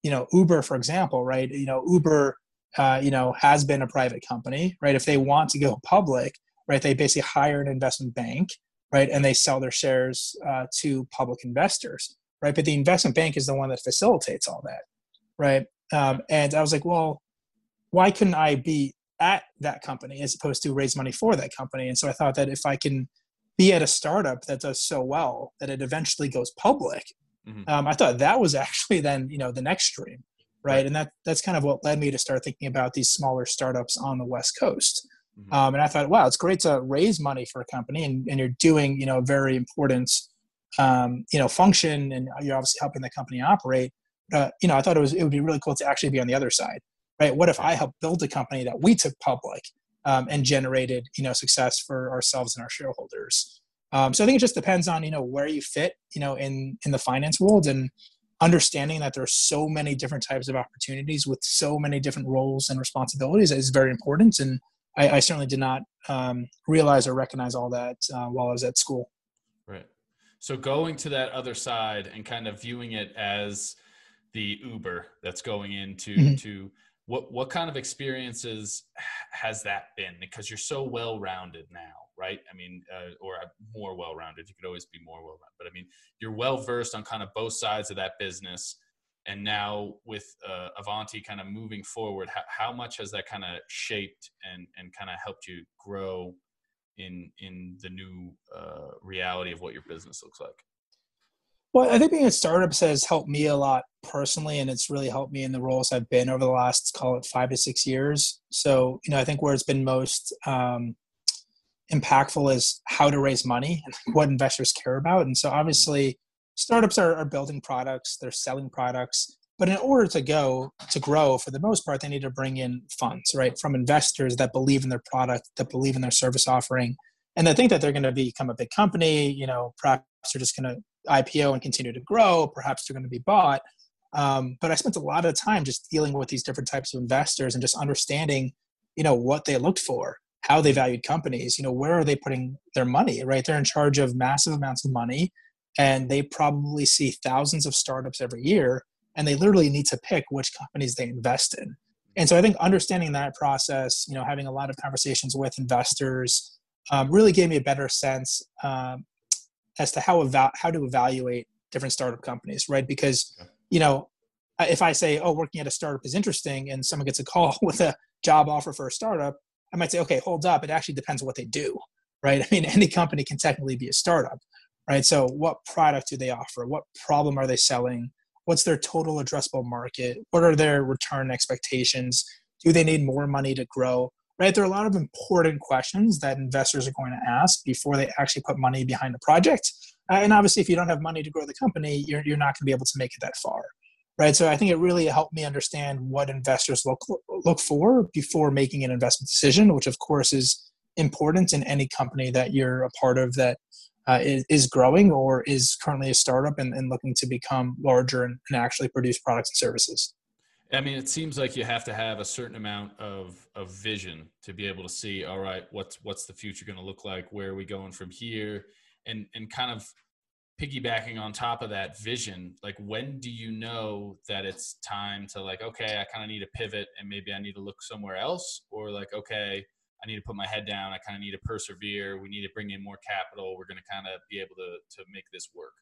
Speaker 2: you know uber for example right? You know uber uh, you know has been a private company right? If they want to go public right they basically hire an investment bank right? And they sell their shares uh, to public investors right? But the investment bank is the one that facilitates all that right? Um, and i was like well why couldn't i be at that company as opposed to raise money for that company? And so i thought that if i can be at a startup that does so well that it eventually goes public Mm-hmm. Um, I thought that was actually then you know the next stream, right? right? And that that's kind of what led me to start thinking about these smaller startups on the West Coast. Mm-hmm. Um, and I thought, wow, it's great to raise money for a company, and, and you're doing you know a very important um, you know function, and you're obviously helping the company operate. uh, you know, I thought it was it would be really cool to actually be on the other side, right? What if I helped build a company that we took public um, and generated, you know, success for ourselves and our shareholders? Um, so I think it just depends on you know where you fit, you know, in in the finance world and understanding that there are so many different types of opportunities with so many different roles and responsibilities is very important. And I, I certainly did not um, realize or recognize all that uh, while I was at school.
Speaker 1: Right. So going to that other side and kind of viewing it as the Uber that's going into mm-hmm. to what what kind of experiences has that been? Because you're so well rounded now, right? I mean, uh, or more well rounded. You could always be more well rounded, but I mean, you're well versed on kind of both sides of that business. And now with uh, Avanti kind of moving forward, how, how much has that kind of shaped and and kind of helped you grow in in the new uh, reality of what your business looks like?
Speaker 2: Well, I think being a startup has helped me a lot personally, and it's really helped me in the roles I've been over the last, call it five to six years. So, you know, I think where it's been most um, impactful is how to raise money and what investors care about. And so, obviously, startups are, are building products, they're selling products, but in order to go to grow, for the most part, they need to bring in funds, right, from investors that believe in their product, that believe in their service offering, and they think that they're going to become a big company. You know, perhaps they're just going to IPO and continue to grow. Perhaps they're going to be bought. Um, but I spent a lot of time just dealing with these different types of investors and just understanding, you know, what they looked for, how they valued companies. You know, where are they putting their money? Right, they're in charge of massive amounts of money, and they probably see thousands of startups every year and they literally need to pick which companies they invest in. And so I think understanding that process, you know, having a lot of conversations with investors, um, really gave me a better sense um, as to how eva- how to evaluate different startup companies, right? Because you know, if I say, "Oh, working at a startup is interesting," and someone gets a call with a job offer for a startup, I might say, "Okay, hold up. It actually depends on what they do, right? I mean, any company can technically be a startup, right? So, what product do they offer? What problem are they selling? what's their total addressable market what are their return expectations do they need more money to grow right? There are a lot of important questions that investors are going to ask before they actually put money behind a project. Uh, and obviously if you don't have money to grow the company you're, you're not going to be able to make it that far right? So i think it really helped me understand what investors look look for before making an investment decision which of course is important in any company that you're a part of that uh, is, is, growing or is currently a startup and, and looking to become larger and, and, actually produce products and services.
Speaker 1: I mean, it seems like you have to have a certain amount of, of vision to be able to see, all right, what's what's the future going to look like? Where are we going from here? And and kind of piggybacking on top of that vision, like when do you know that it's time to like, okay, I kind of need to pivot and maybe I need to look somewhere else, or like, okay, I need to put my head down. I kind of need to persevere. We need to bring in more capital. We're going to kind of be able to to make this work.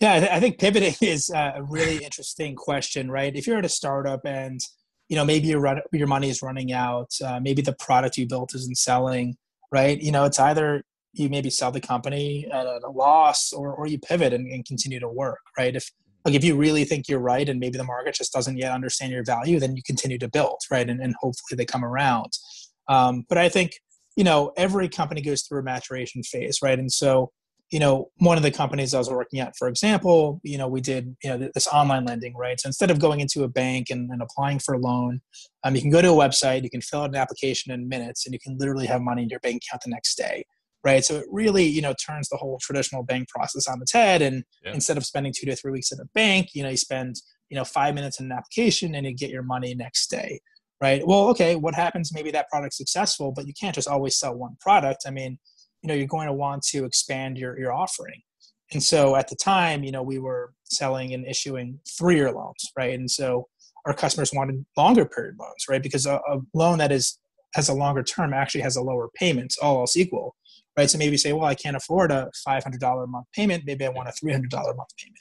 Speaker 2: Yeah, I, th- I think pivoting is a really interesting question, right? If you're at a startup and you know maybe your run, your money is running out, uh, maybe the product you built isn't selling, right? You know, it's either you maybe sell the company at a loss or, or you pivot and, and continue to work, right? If like if you really think you're right and maybe the market just doesn't yet understand your value, then you continue to build, right? And, and hopefully they come around. Um, but I think you know every company goes through a maturation phase, right? And so you know one of the companies I was working at, for example, you know we did you know this online lending, right? So instead of going into a bank and, and applying for a loan, um, you can go to a website, you can fill out an application in minutes, and you can literally have money in your bank account the next day right? So it really, you know, turns the whole traditional bank process on its head. And yeah. instead of spending two to three weeks at a bank, you know, you spend, you know, five minutes in an application and you get your money next day, right? Well, okay, what happens? Maybe that product's successful, but you can't just always sell one product. I mean, you know, you're going to want to expand your, your offering. And so at the time, you know, we were selling and issuing three year loans, right? And so our customers wanted longer period loans, right? Because a, a loan that is has a longer term actually has a lower payment, all else equal, right? So maybe say, well, I can't afford a $500 a month payment. Maybe I want a $300 a month payment,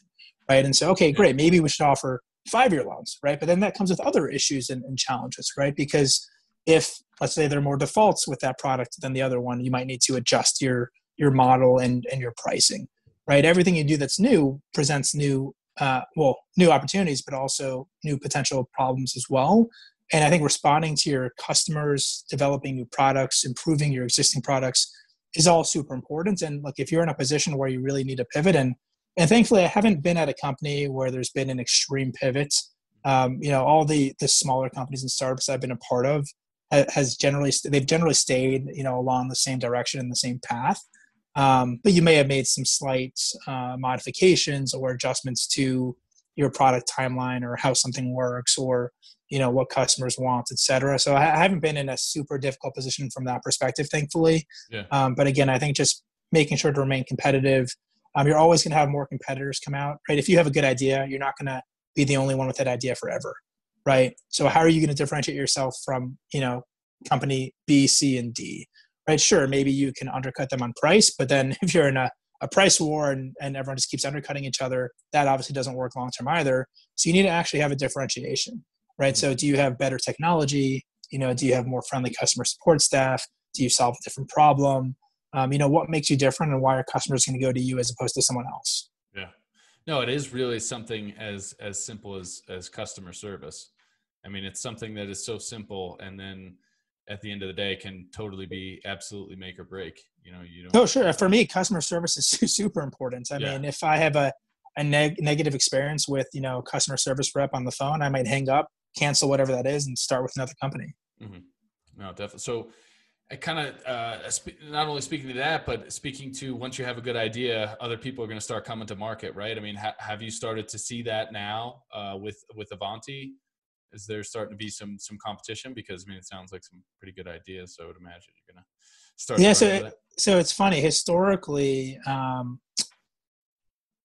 Speaker 2: right? And so, okay, great. Maybe we should offer five year loans, right? But then that comes with other issues and, and, challenges, right? Because if let's say there are more defaults with that product than the other one, you might need to adjust your your model and and your pricing, right? Everything you do that's new presents new uh, well new opportunities, but also new potential problems as well. And I think responding to your customers, developing new products, improving your existing products is all super important. And look, if you're in a position where you really need to pivot and and thankfully, I haven't been at a company where there's been an extreme pivot. Um, you know, all the the smaller companies and startups I've been a part of has generally they've generally stayed you know along the same direction and the same path. Um, but you may have made some slight uh, modifications or adjustments to your product timeline or how something works or you know what customers want et cetera. So i haven't been in a super difficult position from that perspective thankfully. Yeah. um, but again i think just making sure to remain competitive. Um, you're always going to have more competitors come out right? If you have a good idea you're not going to be the only one with that idea forever right? So how are you going to differentiate yourself from you know company b c and d right? Sure maybe you can undercut them on price but then if you're in a, a price war and, and everyone just keeps undercutting each other that obviously doesn't work long term either. So you need to actually have a differentiation right? So do you have better technology? You know do you have more friendly customer support staff? Do you solve a different problem? Um, you know what makes you different and why are customers going to go to you as opposed to someone else?
Speaker 1: Yeah. No it is really something as as simple as as customer service i mean it's something that is so simple and then at the end of the day can totally be absolutely make or break you know you
Speaker 2: don't oh sure for me customer service is super important i yeah. mean if i have a a neg- negative experience with you know customer service rep on the phone i might hang up cancel whatever that is and start with another company
Speaker 1: mm-hmm. no definitely so I kind of uh, not only speaking to that, but speaking to once you have a good idea, other people are going to start coming to market, right? I mean, ha- have you started to see that now uh, with with Avanti? Is there starting to be some some competition? Because I mean, it sounds like some pretty good ideas. So I would imagine you're going to start.
Speaker 2: Yeah. So it, so it's funny historically. Um,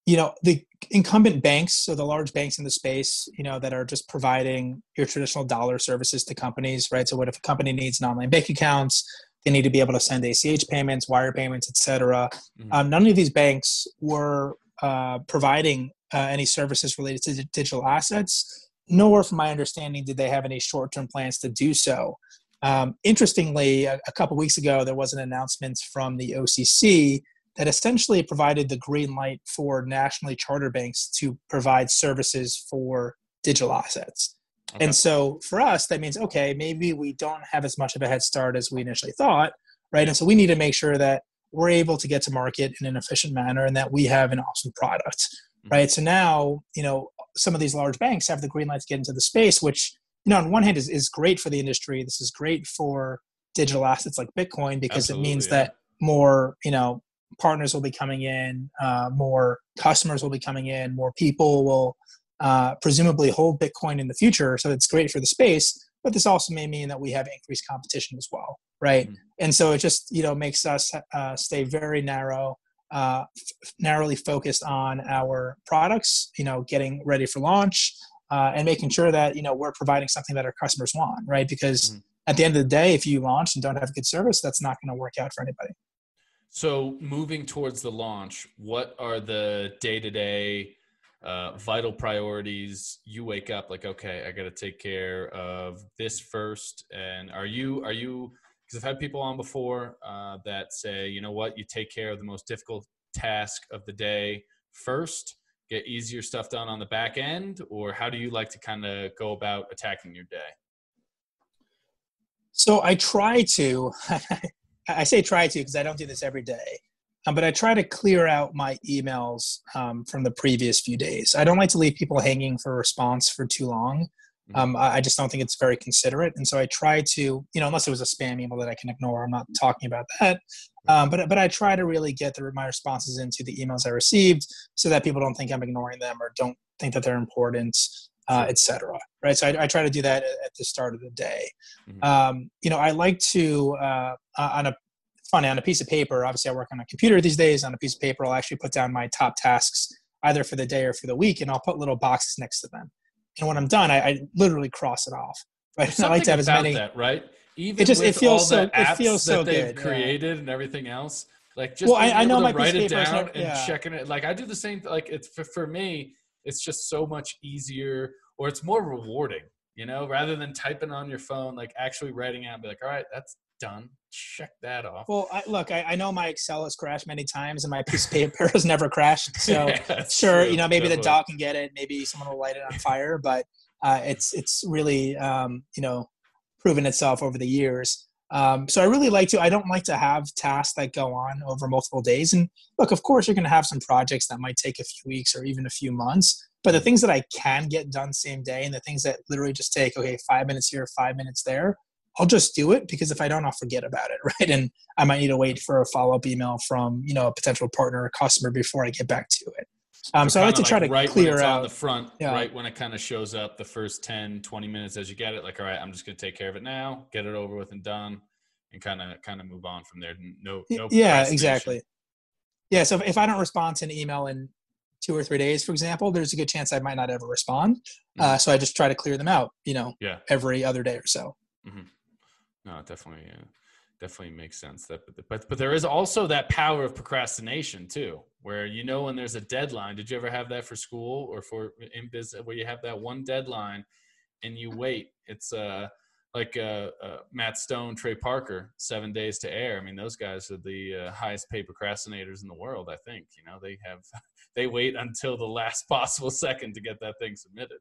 Speaker 2: you know the incumbent banks so the large banks in the space you know that are just providing your traditional dollar services to companies right so what if a company needs an online bank accounts they need to be able to send ach payments wire payments etc mm-hmm. um, none of these banks were uh, providing uh, any services related to digital assets nor from my understanding did they have any short-term plans to do so um, interestingly a, a couple weeks ago there was an announcement from the occ that essentially provided the green light for nationally charter banks to provide services for digital assets. Okay. And so for us, that means, okay, maybe we don't have as much of a head start as we initially thought, right? And so we need to make sure that we're able to get to market in an efficient manner and that we have an awesome product. Right? So now, you know, some of these large banks have the green light to get into the space, which, you know, on one hand is, is great for the industry. This is great for digital assets like Bitcoin because Absolutely, it means yeah. that more, you know, partners will be coming in, uh, more customers will be coming in, more people will uh, presumably hold Bitcoin in the future. So it's great for the space, but this also may mean that we have increased competition as well, right? Mm-hmm. And so it just you know makes us uh, stay very narrow, uh, f- narrowly focused on our products. You know, getting ready for launch. Uh, and making sure that you know we're providing something that our customers want, right? Because mm-hmm. at the end of the day, if you launch and don't have good service, that's not going to work out for anybody.
Speaker 1: So, moving towards the launch, what are the day to day vital priorities? You wake up like, okay, I got to take care of this first. And are you, are you, because I've had people on before uh, that say, you know what, you take care of the most difficult task of the day first, get easier stuff done on the back end, or how do you like to kind of go about attacking your day?
Speaker 2: So I try to. I say try to because I don't do this every day. Um, but I try to clear out my emails um, from the previous few days. I don't like to leave people hanging for a response for too long. Mm-hmm. Um, I, I just don't think it's very considerate. And so I try to, you know, unless it was a spam email that I can ignore, I'm not talking about that. Um, but but I try to really get the, my responses into the emails I received so that people don't think I'm ignoring them or don't think that they're important uh, etc. Right. So I, I, try to do that at the start of the day. Mm-hmm. Um, you know, I like to uh, on a funny on a piece of paper. Obviously, I work on a computer these days. On a piece of paper, I'll actually put down my top tasks either for the day or for the week, and I'll put little boxes next to them. And when I'm done, I, I literally cross it off.
Speaker 1: Right. I like to have as many. That, right. Even it just it feels so it feels so that they've good, created yeah. and everything else. Like just well, I, I know my write it down never, yeah. and checking it. Like I do the same. Like it's for, for me it's just so much easier or it's more rewarding you know rather than typing on your phone like actually writing out be like all right that's done check that off
Speaker 2: well I, look I, I, know my excel has crashed many times and my piece of paper has never crashed so yeah, sure true. you know maybe Definitely. the dog can get it maybe someone will light it on fire but uh, it's it's really um, you know proven itself over the years Um, so I really like to. I don't like to have tasks that go on over multiple days. And look, of course, you're going to have some projects that might take a few weeks or even a few months. But the things that I can get done same day, and the things that literally just take okay, five minutes here, five minutes there, I'll just do it because if I don't, I'll forget about it, right? And I might need to wait for a follow up email from you know a potential partner or customer before I get back to it. Um, so I like to try to
Speaker 1: right
Speaker 2: clear
Speaker 1: out the front, yeah. right when it kind of shows up the first 10, 20 minutes as you get it. Like, all right, I'm just going to take care of it now, get it over with and done, and kind of kind of move on from there. No, no.
Speaker 2: Yeah, exactly. Yeah. So if I don't respond to an email in two or three days, for example, there's a good chance I might not ever respond. Mm-hmm. Uh, so I just try to clear them out, you know,
Speaker 1: yeah.
Speaker 2: every other day or so.
Speaker 1: Mm-hmm. No, definitely. Yeah definitely makes sense. That, but but there is also that power of procrastination too, where you know when there's a deadline. Did you ever have that for school or for in business where you have that one deadline and you wait? It's uh like uh, uh, Matt Stone, Trey Parker, Seven Days to Air. I mean, those guys are the uh, highest paid procrastinators in the world. I think you know they have they wait until the last possible second to get that thing submitted.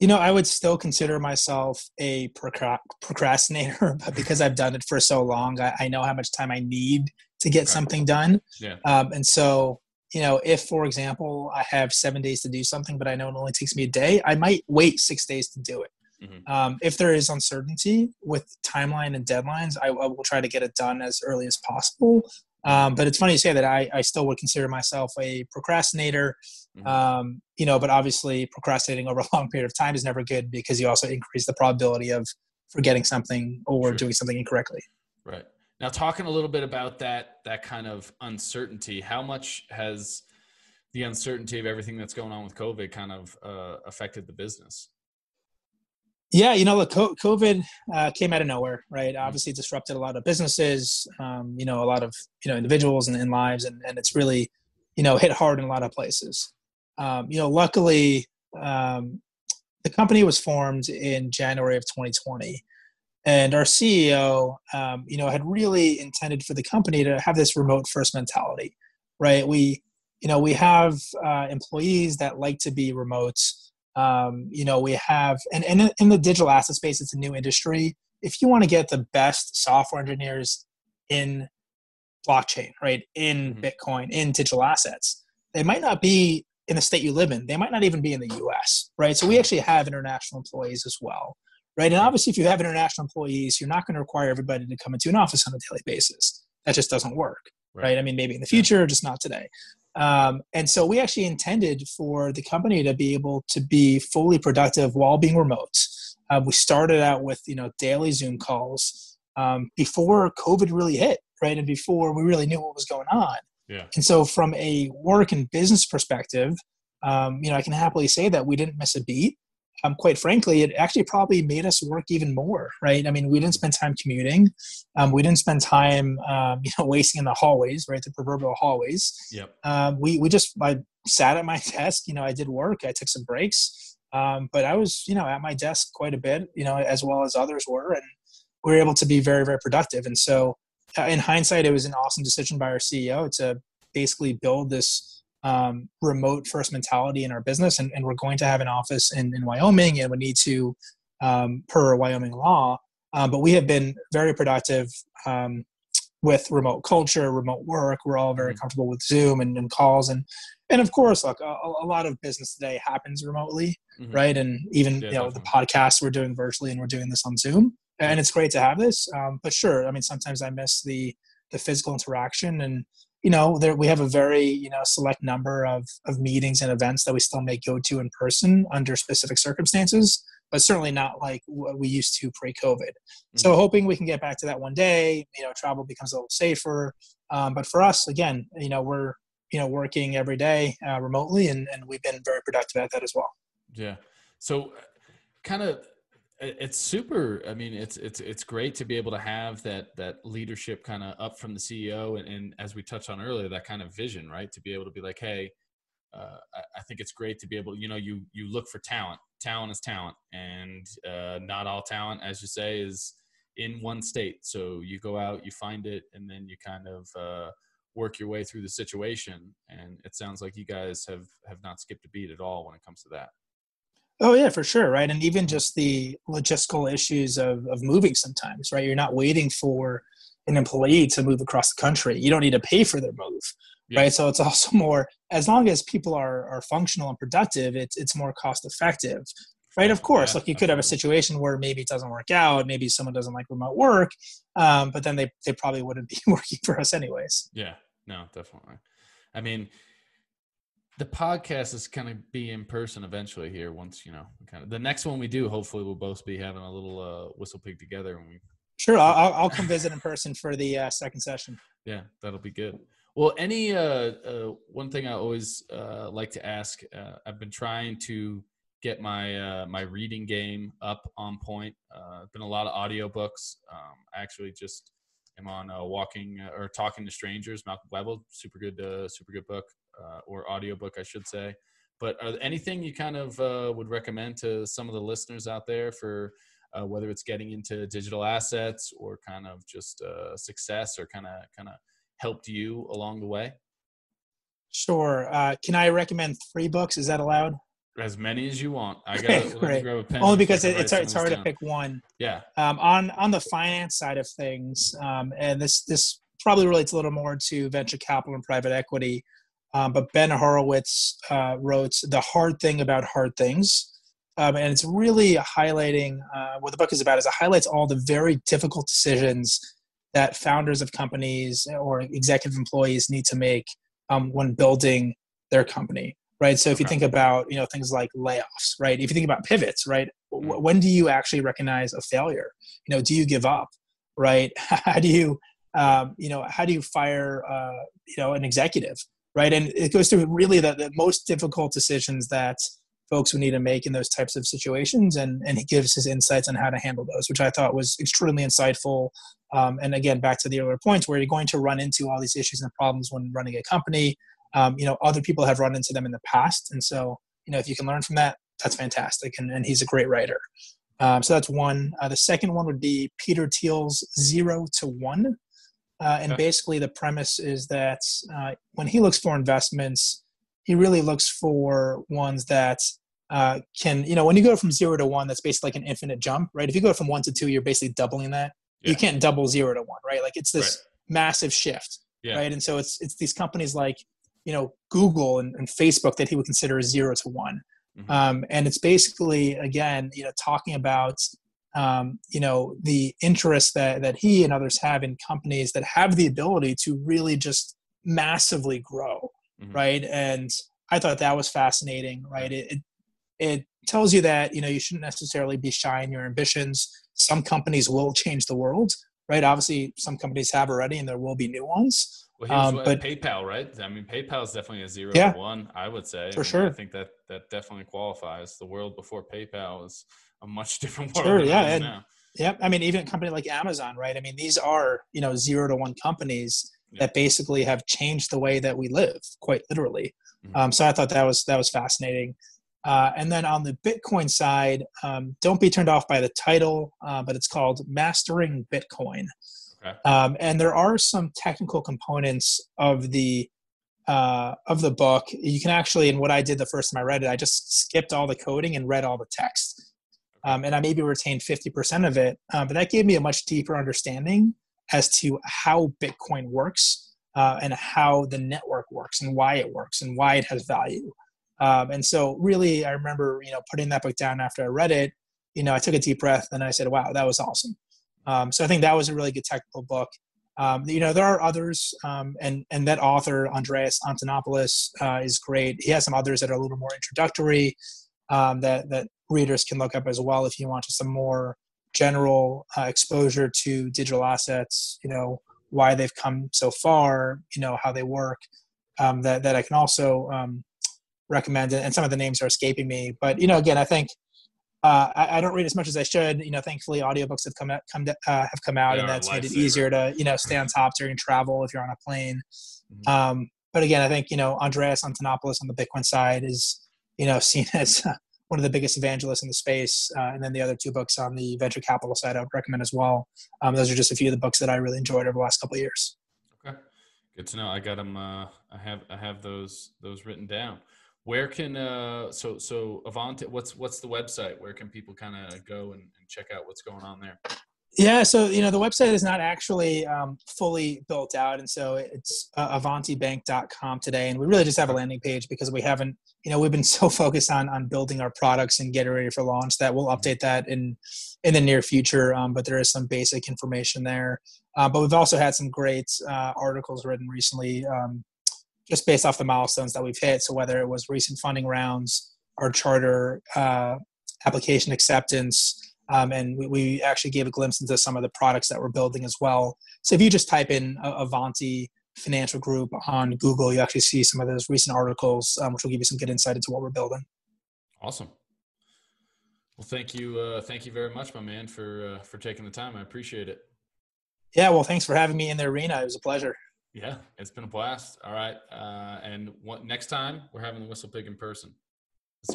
Speaker 2: You know, I would still consider myself a procrastinator, but because I've done it for so long, I, I know how much time I need to get something done.
Speaker 1: Yeah.
Speaker 2: Um, and so, you know, if, for example, I have seven days to do something, but I know it only takes me a day, I might wait six days to do it. Mm-hmm. Um, if there is uncertainty with timeline and deadlines, I, I, will try to get it done as early as possible. Um, but it's funny to say that I, I still would consider myself a procrastinator. Mm-hmm. Um, you know, but obviously procrastinating over a long period of time is never good because you also increase the probability of forgetting something or sure. doing something incorrectly.
Speaker 1: Right. Now, talking a little bit about that that kind of uncertainty, how much has the uncertainty of everything that's going on with COVID kind of uh, affected the business?
Speaker 2: Yeah, you know, look, COVID uh, came out of nowhere, right? Mm-hmm. Obviously, disrupted a lot of businesses, um, you know, a lot of you know individuals and, and lives, and, and it's really, you know, hit hard in a lot of places. Um, you know, luckily, um, the company was formed in January of 2020, and our CEO, um, you know, had really intended for the company to have this remote first mentality, right? We, you know, we have uh, employees that like to be remote um, you know, we have, and, and in the digital asset space, it's a new industry. If you want to get the best software engineers in blockchain, right, in mm-hmm. Bitcoin, in digital assets, they might not be in the state you live in. They might not even be in the US, right? So we mm-hmm. actually have international employees as well, right? And obviously, if you have international employees, you're not going to require everybody to come into an office on a daily basis. That just doesn't work, right? right? I mean, maybe in the future, just not today. Um, and so we actually intended for the company to be able to be fully productive while being remote. Uh, we started out with you know daily Zoom calls um, before COVID really hit, right, and before we really knew what was going on.
Speaker 1: Yeah.
Speaker 2: And so, from a work and business perspective, um, you know, I can happily say that we didn't miss a beat um, quite frankly, it actually probably made us work even more, right? I mean, we didn't spend time commuting. Um, we didn't spend time, um, you know, wasting in the hallways, right? The proverbial hallways.
Speaker 1: Yep.
Speaker 2: Um, we, we just, I sat at my desk, you know, I did work, I took some breaks. Um, but I was, you know, at my desk quite a bit, you know, as well as others were. And we were able to be very, very productive. And so in hindsight, it was an awesome decision by our CEO to basically build this um, remote first mentality in our business, and, and, we're going to have an office in, in Wyoming, and we need to um, per Wyoming law. Um, but we have been very productive um, with remote culture, remote work. We're all very mm-hmm. comfortable with Zoom and, and calls, and and of course, look, a, a, lot of business today happens remotely, mm-hmm. right? And even yeah, you know definitely. the podcast we're doing virtually, and we're doing this on Zoom, and it's great to have this. Um, but sure, I mean, sometimes I miss the the physical interaction and you know, there we have a very you know select number of of meetings and events that we still may go to in person under specific circumstances, but certainly not like what we used to pre-COVID. Mm-hmm. So hoping we can get back to that one day. You know, travel becomes a little safer. Um, but for us, again, you know, we're you know working every day uh, remotely, and and we've been very productive at that as well.
Speaker 1: Yeah. So, kind of it's super i mean it's it's it's great to be able to have that that leadership kind of up from the ceo and, and, as we touched on earlier that kind of vision right? To be able to be like hey uh, I, I, think it's great to be able you know you you look for talent. Talent is talent. And uh, not all talent as you say is in one state. So you go out you find it and then you kind of uh, work your way through the situation. And it sounds like you guys have have not skipped a beat at all when it comes to that
Speaker 2: Oh yeah, for sure, right? And even just the logistical issues of of moving sometimes, right? You're not waiting for an employee to move across the country. You don't need to pay for their move, yeah. right? So it's also more as long as people are are functional and productive, it's it's more cost effective. Right, of course. Yeah, like you could have a situation where maybe it doesn't work out, maybe someone doesn't like remote work, um, but then they they probably wouldn't be working for us anyways.
Speaker 1: Yeah, no, definitely. I mean, the podcast is going to be in person eventually here once you know kind of the next one we do hopefully we'll both be having a little uh, WhistlePig together and we
Speaker 2: sure I'll, I'll come visit in person for the uh, second session.
Speaker 1: Yeah that'll be good. Well any uh, uh one thing i always uh, like to ask uh, i've been trying to get my my reading game up on point. Uh been a lot of audiobooks. Um actually just am on walking or talking to strangers malcolm gladwell super good super good book uh, or audiobook, I should say. But anything you kind of uh, would recommend to some of the listeners out there for uh, whether it's getting into digital assets or kind of just uh, success or kind of kind of helped you along the way?
Speaker 2: Sure. Uh, can I recommend three books? Is that allowed?
Speaker 1: As many as you want. I got.
Speaker 2: Only because it, it's it's hard down. to pick one.
Speaker 1: Yeah.
Speaker 2: Um, on on the finance side of things, um, and this this probably relates a little more to venture capital and private equity. Um, but Ben Horowitz uh, wrote The Hard Thing About Hard Things. Um, and it's really highlighting uh, what the book is about is it highlights all the very difficult decisions that founders of companies or executive employees need to make um, when building their company right? So if you think about you know things like layoffs right? If you think about pivots right? W- when do you actually recognize a failure? You know do you give up right? How do you um, you know how do you fire uh, you know an executive right? And it goes through really the, the most difficult decisions that folks would need to make in those types of situations. And, and he gives his insights on how to handle those which i thought was extremely insightful. Um, and again back to the earlier points where you're going to run into all these issues and problems when running a company. Um, you know other people have run into them in the past. And so you know if you can learn from that that's fantastic. And, and he's a great writer. Um, so that's one. Uh, the second one would be peter thiel's zero to one uh, and basically, the premise is that uh, when he looks for investments, he really looks for ones that uh, can, you know, when you go from zero to one, that's basically like an infinite jump, right? If you go from one to two, you're basically doubling that. Yeah. You can't double zero to one, right? Like it's this right. massive shift, yeah. right? And so it's it's these companies like, you know, Google and, and Facebook that he would consider zero to one. Mm-hmm. Um, and it's basically again, you know, talking about um, you know the interest that that he and others have in companies that have the ability to really just massively grow mm-hmm. right and i thought that was fascinating right it, it, it tells you that you know you shouldn't necessarily be shy in your ambitions some companies will change the world right obviously some companies have already and there will be new ones
Speaker 1: well, um, but PayPal, right? I mean, PayPal is definitely a zero yeah, to one. I would say
Speaker 2: for
Speaker 1: I
Speaker 2: mean, sure.
Speaker 1: I think that that definitely qualifies. The world before PayPal is a much different world.
Speaker 2: Sure, yeah, and, now. Yep. I mean, even a company like Amazon, right? I mean, these are you know zero to one companies that basically have changed the way that we live, quite literally. Mm-hmm. Um, so I thought that was that was fascinating. Uh, and then on the Bitcoin side, um, don't be turned off by the title, uh, but it's called Mastering Bitcoin. Okay. Um, and there are some technical components of the uh, of the book. You can actually, and what I did the first time I read it, I just skipped all the coding and read all the text um, and I maybe retained 50% of it. Um, but that gave me a much deeper understanding as to how Bitcoin works uh, and how the network works and why it works and why it has value. Um, and so, really, I remember you know putting that book down after I read it. You know, I took a deep breath and I said, "Wow, that was awesome." Um, so I think that was a really good technical book. Um, you know, there are others, um, and and that author Andreas Antonopoulos uh, is great. He has some others that are a little more introductory um, that that readers can look up as well if you want just a more general uh, exposure to digital assets. You know why they've come so far. You know how they work. Um, that that I can also um, recommend, and some of the names are escaping me. But you know, again, I think uh, I, I, don't read as much as I should. You know, thankfully, audiobooks have come out, come uh, have come out, and that's made it easier to you know stay on top during travel if you're on a plane. Mm-hmm. Um, but again, I think you know Andreas Antonopoulos on the Bitcoin side is you know seen as one of the biggest evangelists in the space. Uh, and then the other two books on the venture capital side, I would recommend as well. Um, those are just a few of the books that I really enjoyed over the last couple of years.
Speaker 1: Okay, good to know. I got them. Uh, I have I have those those written down. where can uh so so Avanti what's what's the website? Where can people kind of go and, and check out what's going on there?
Speaker 2: Yeah, so you know the website is not actually um, fully built out, and so it's uh, avantibank.com today, and we really just have a landing page because we haven't, you know, we've been so focused on on building our products and getting ready for launch that we'll update that in in the near future. Um, but there is some basic information there. Uh, but we've also had some great uh, articles written recently, um, just based off the milestones that we've hit. So whether it was recent funding rounds, our charter uh, application acceptance um, and we, we, actually gave a glimpse into some of the products that we're building as well. So if you just type in Avanti Financial Group on Google, you actually see some of those recent articles, um, which will give you some good insight into what we're building.
Speaker 1: Awesome. Well, thank you, uh, thank you very much, my man, for uh, for taking the time. I appreciate it.
Speaker 2: Yeah, well, thanks for having me in the arena. It was a pleasure.
Speaker 1: Yeah, it's been a blast. All right, uh, and what, next time we're having the WhistlePig in person.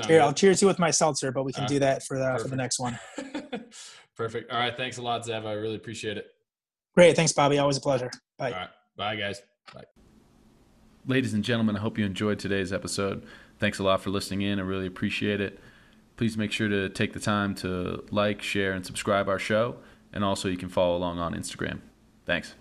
Speaker 2: Here, I'll cheers you with my seltzer, but we can uh, do that for the for the next one.
Speaker 1: perfect. All right. Thanks a lot, Zev. I really appreciate it.
Speaker 2: Great. Thanks, Bobby. Always a pleasure. Bye.
Speaker 1: All right. Bye, guys. Bye. Ladies and gentlemen, I hope you enjoyed today's episode. Thanks a lot for listening in. I really appreciate it. Please make sure to take the time to like, share, and subscribe our show. And also, you can follow along on Instagram. Thanks.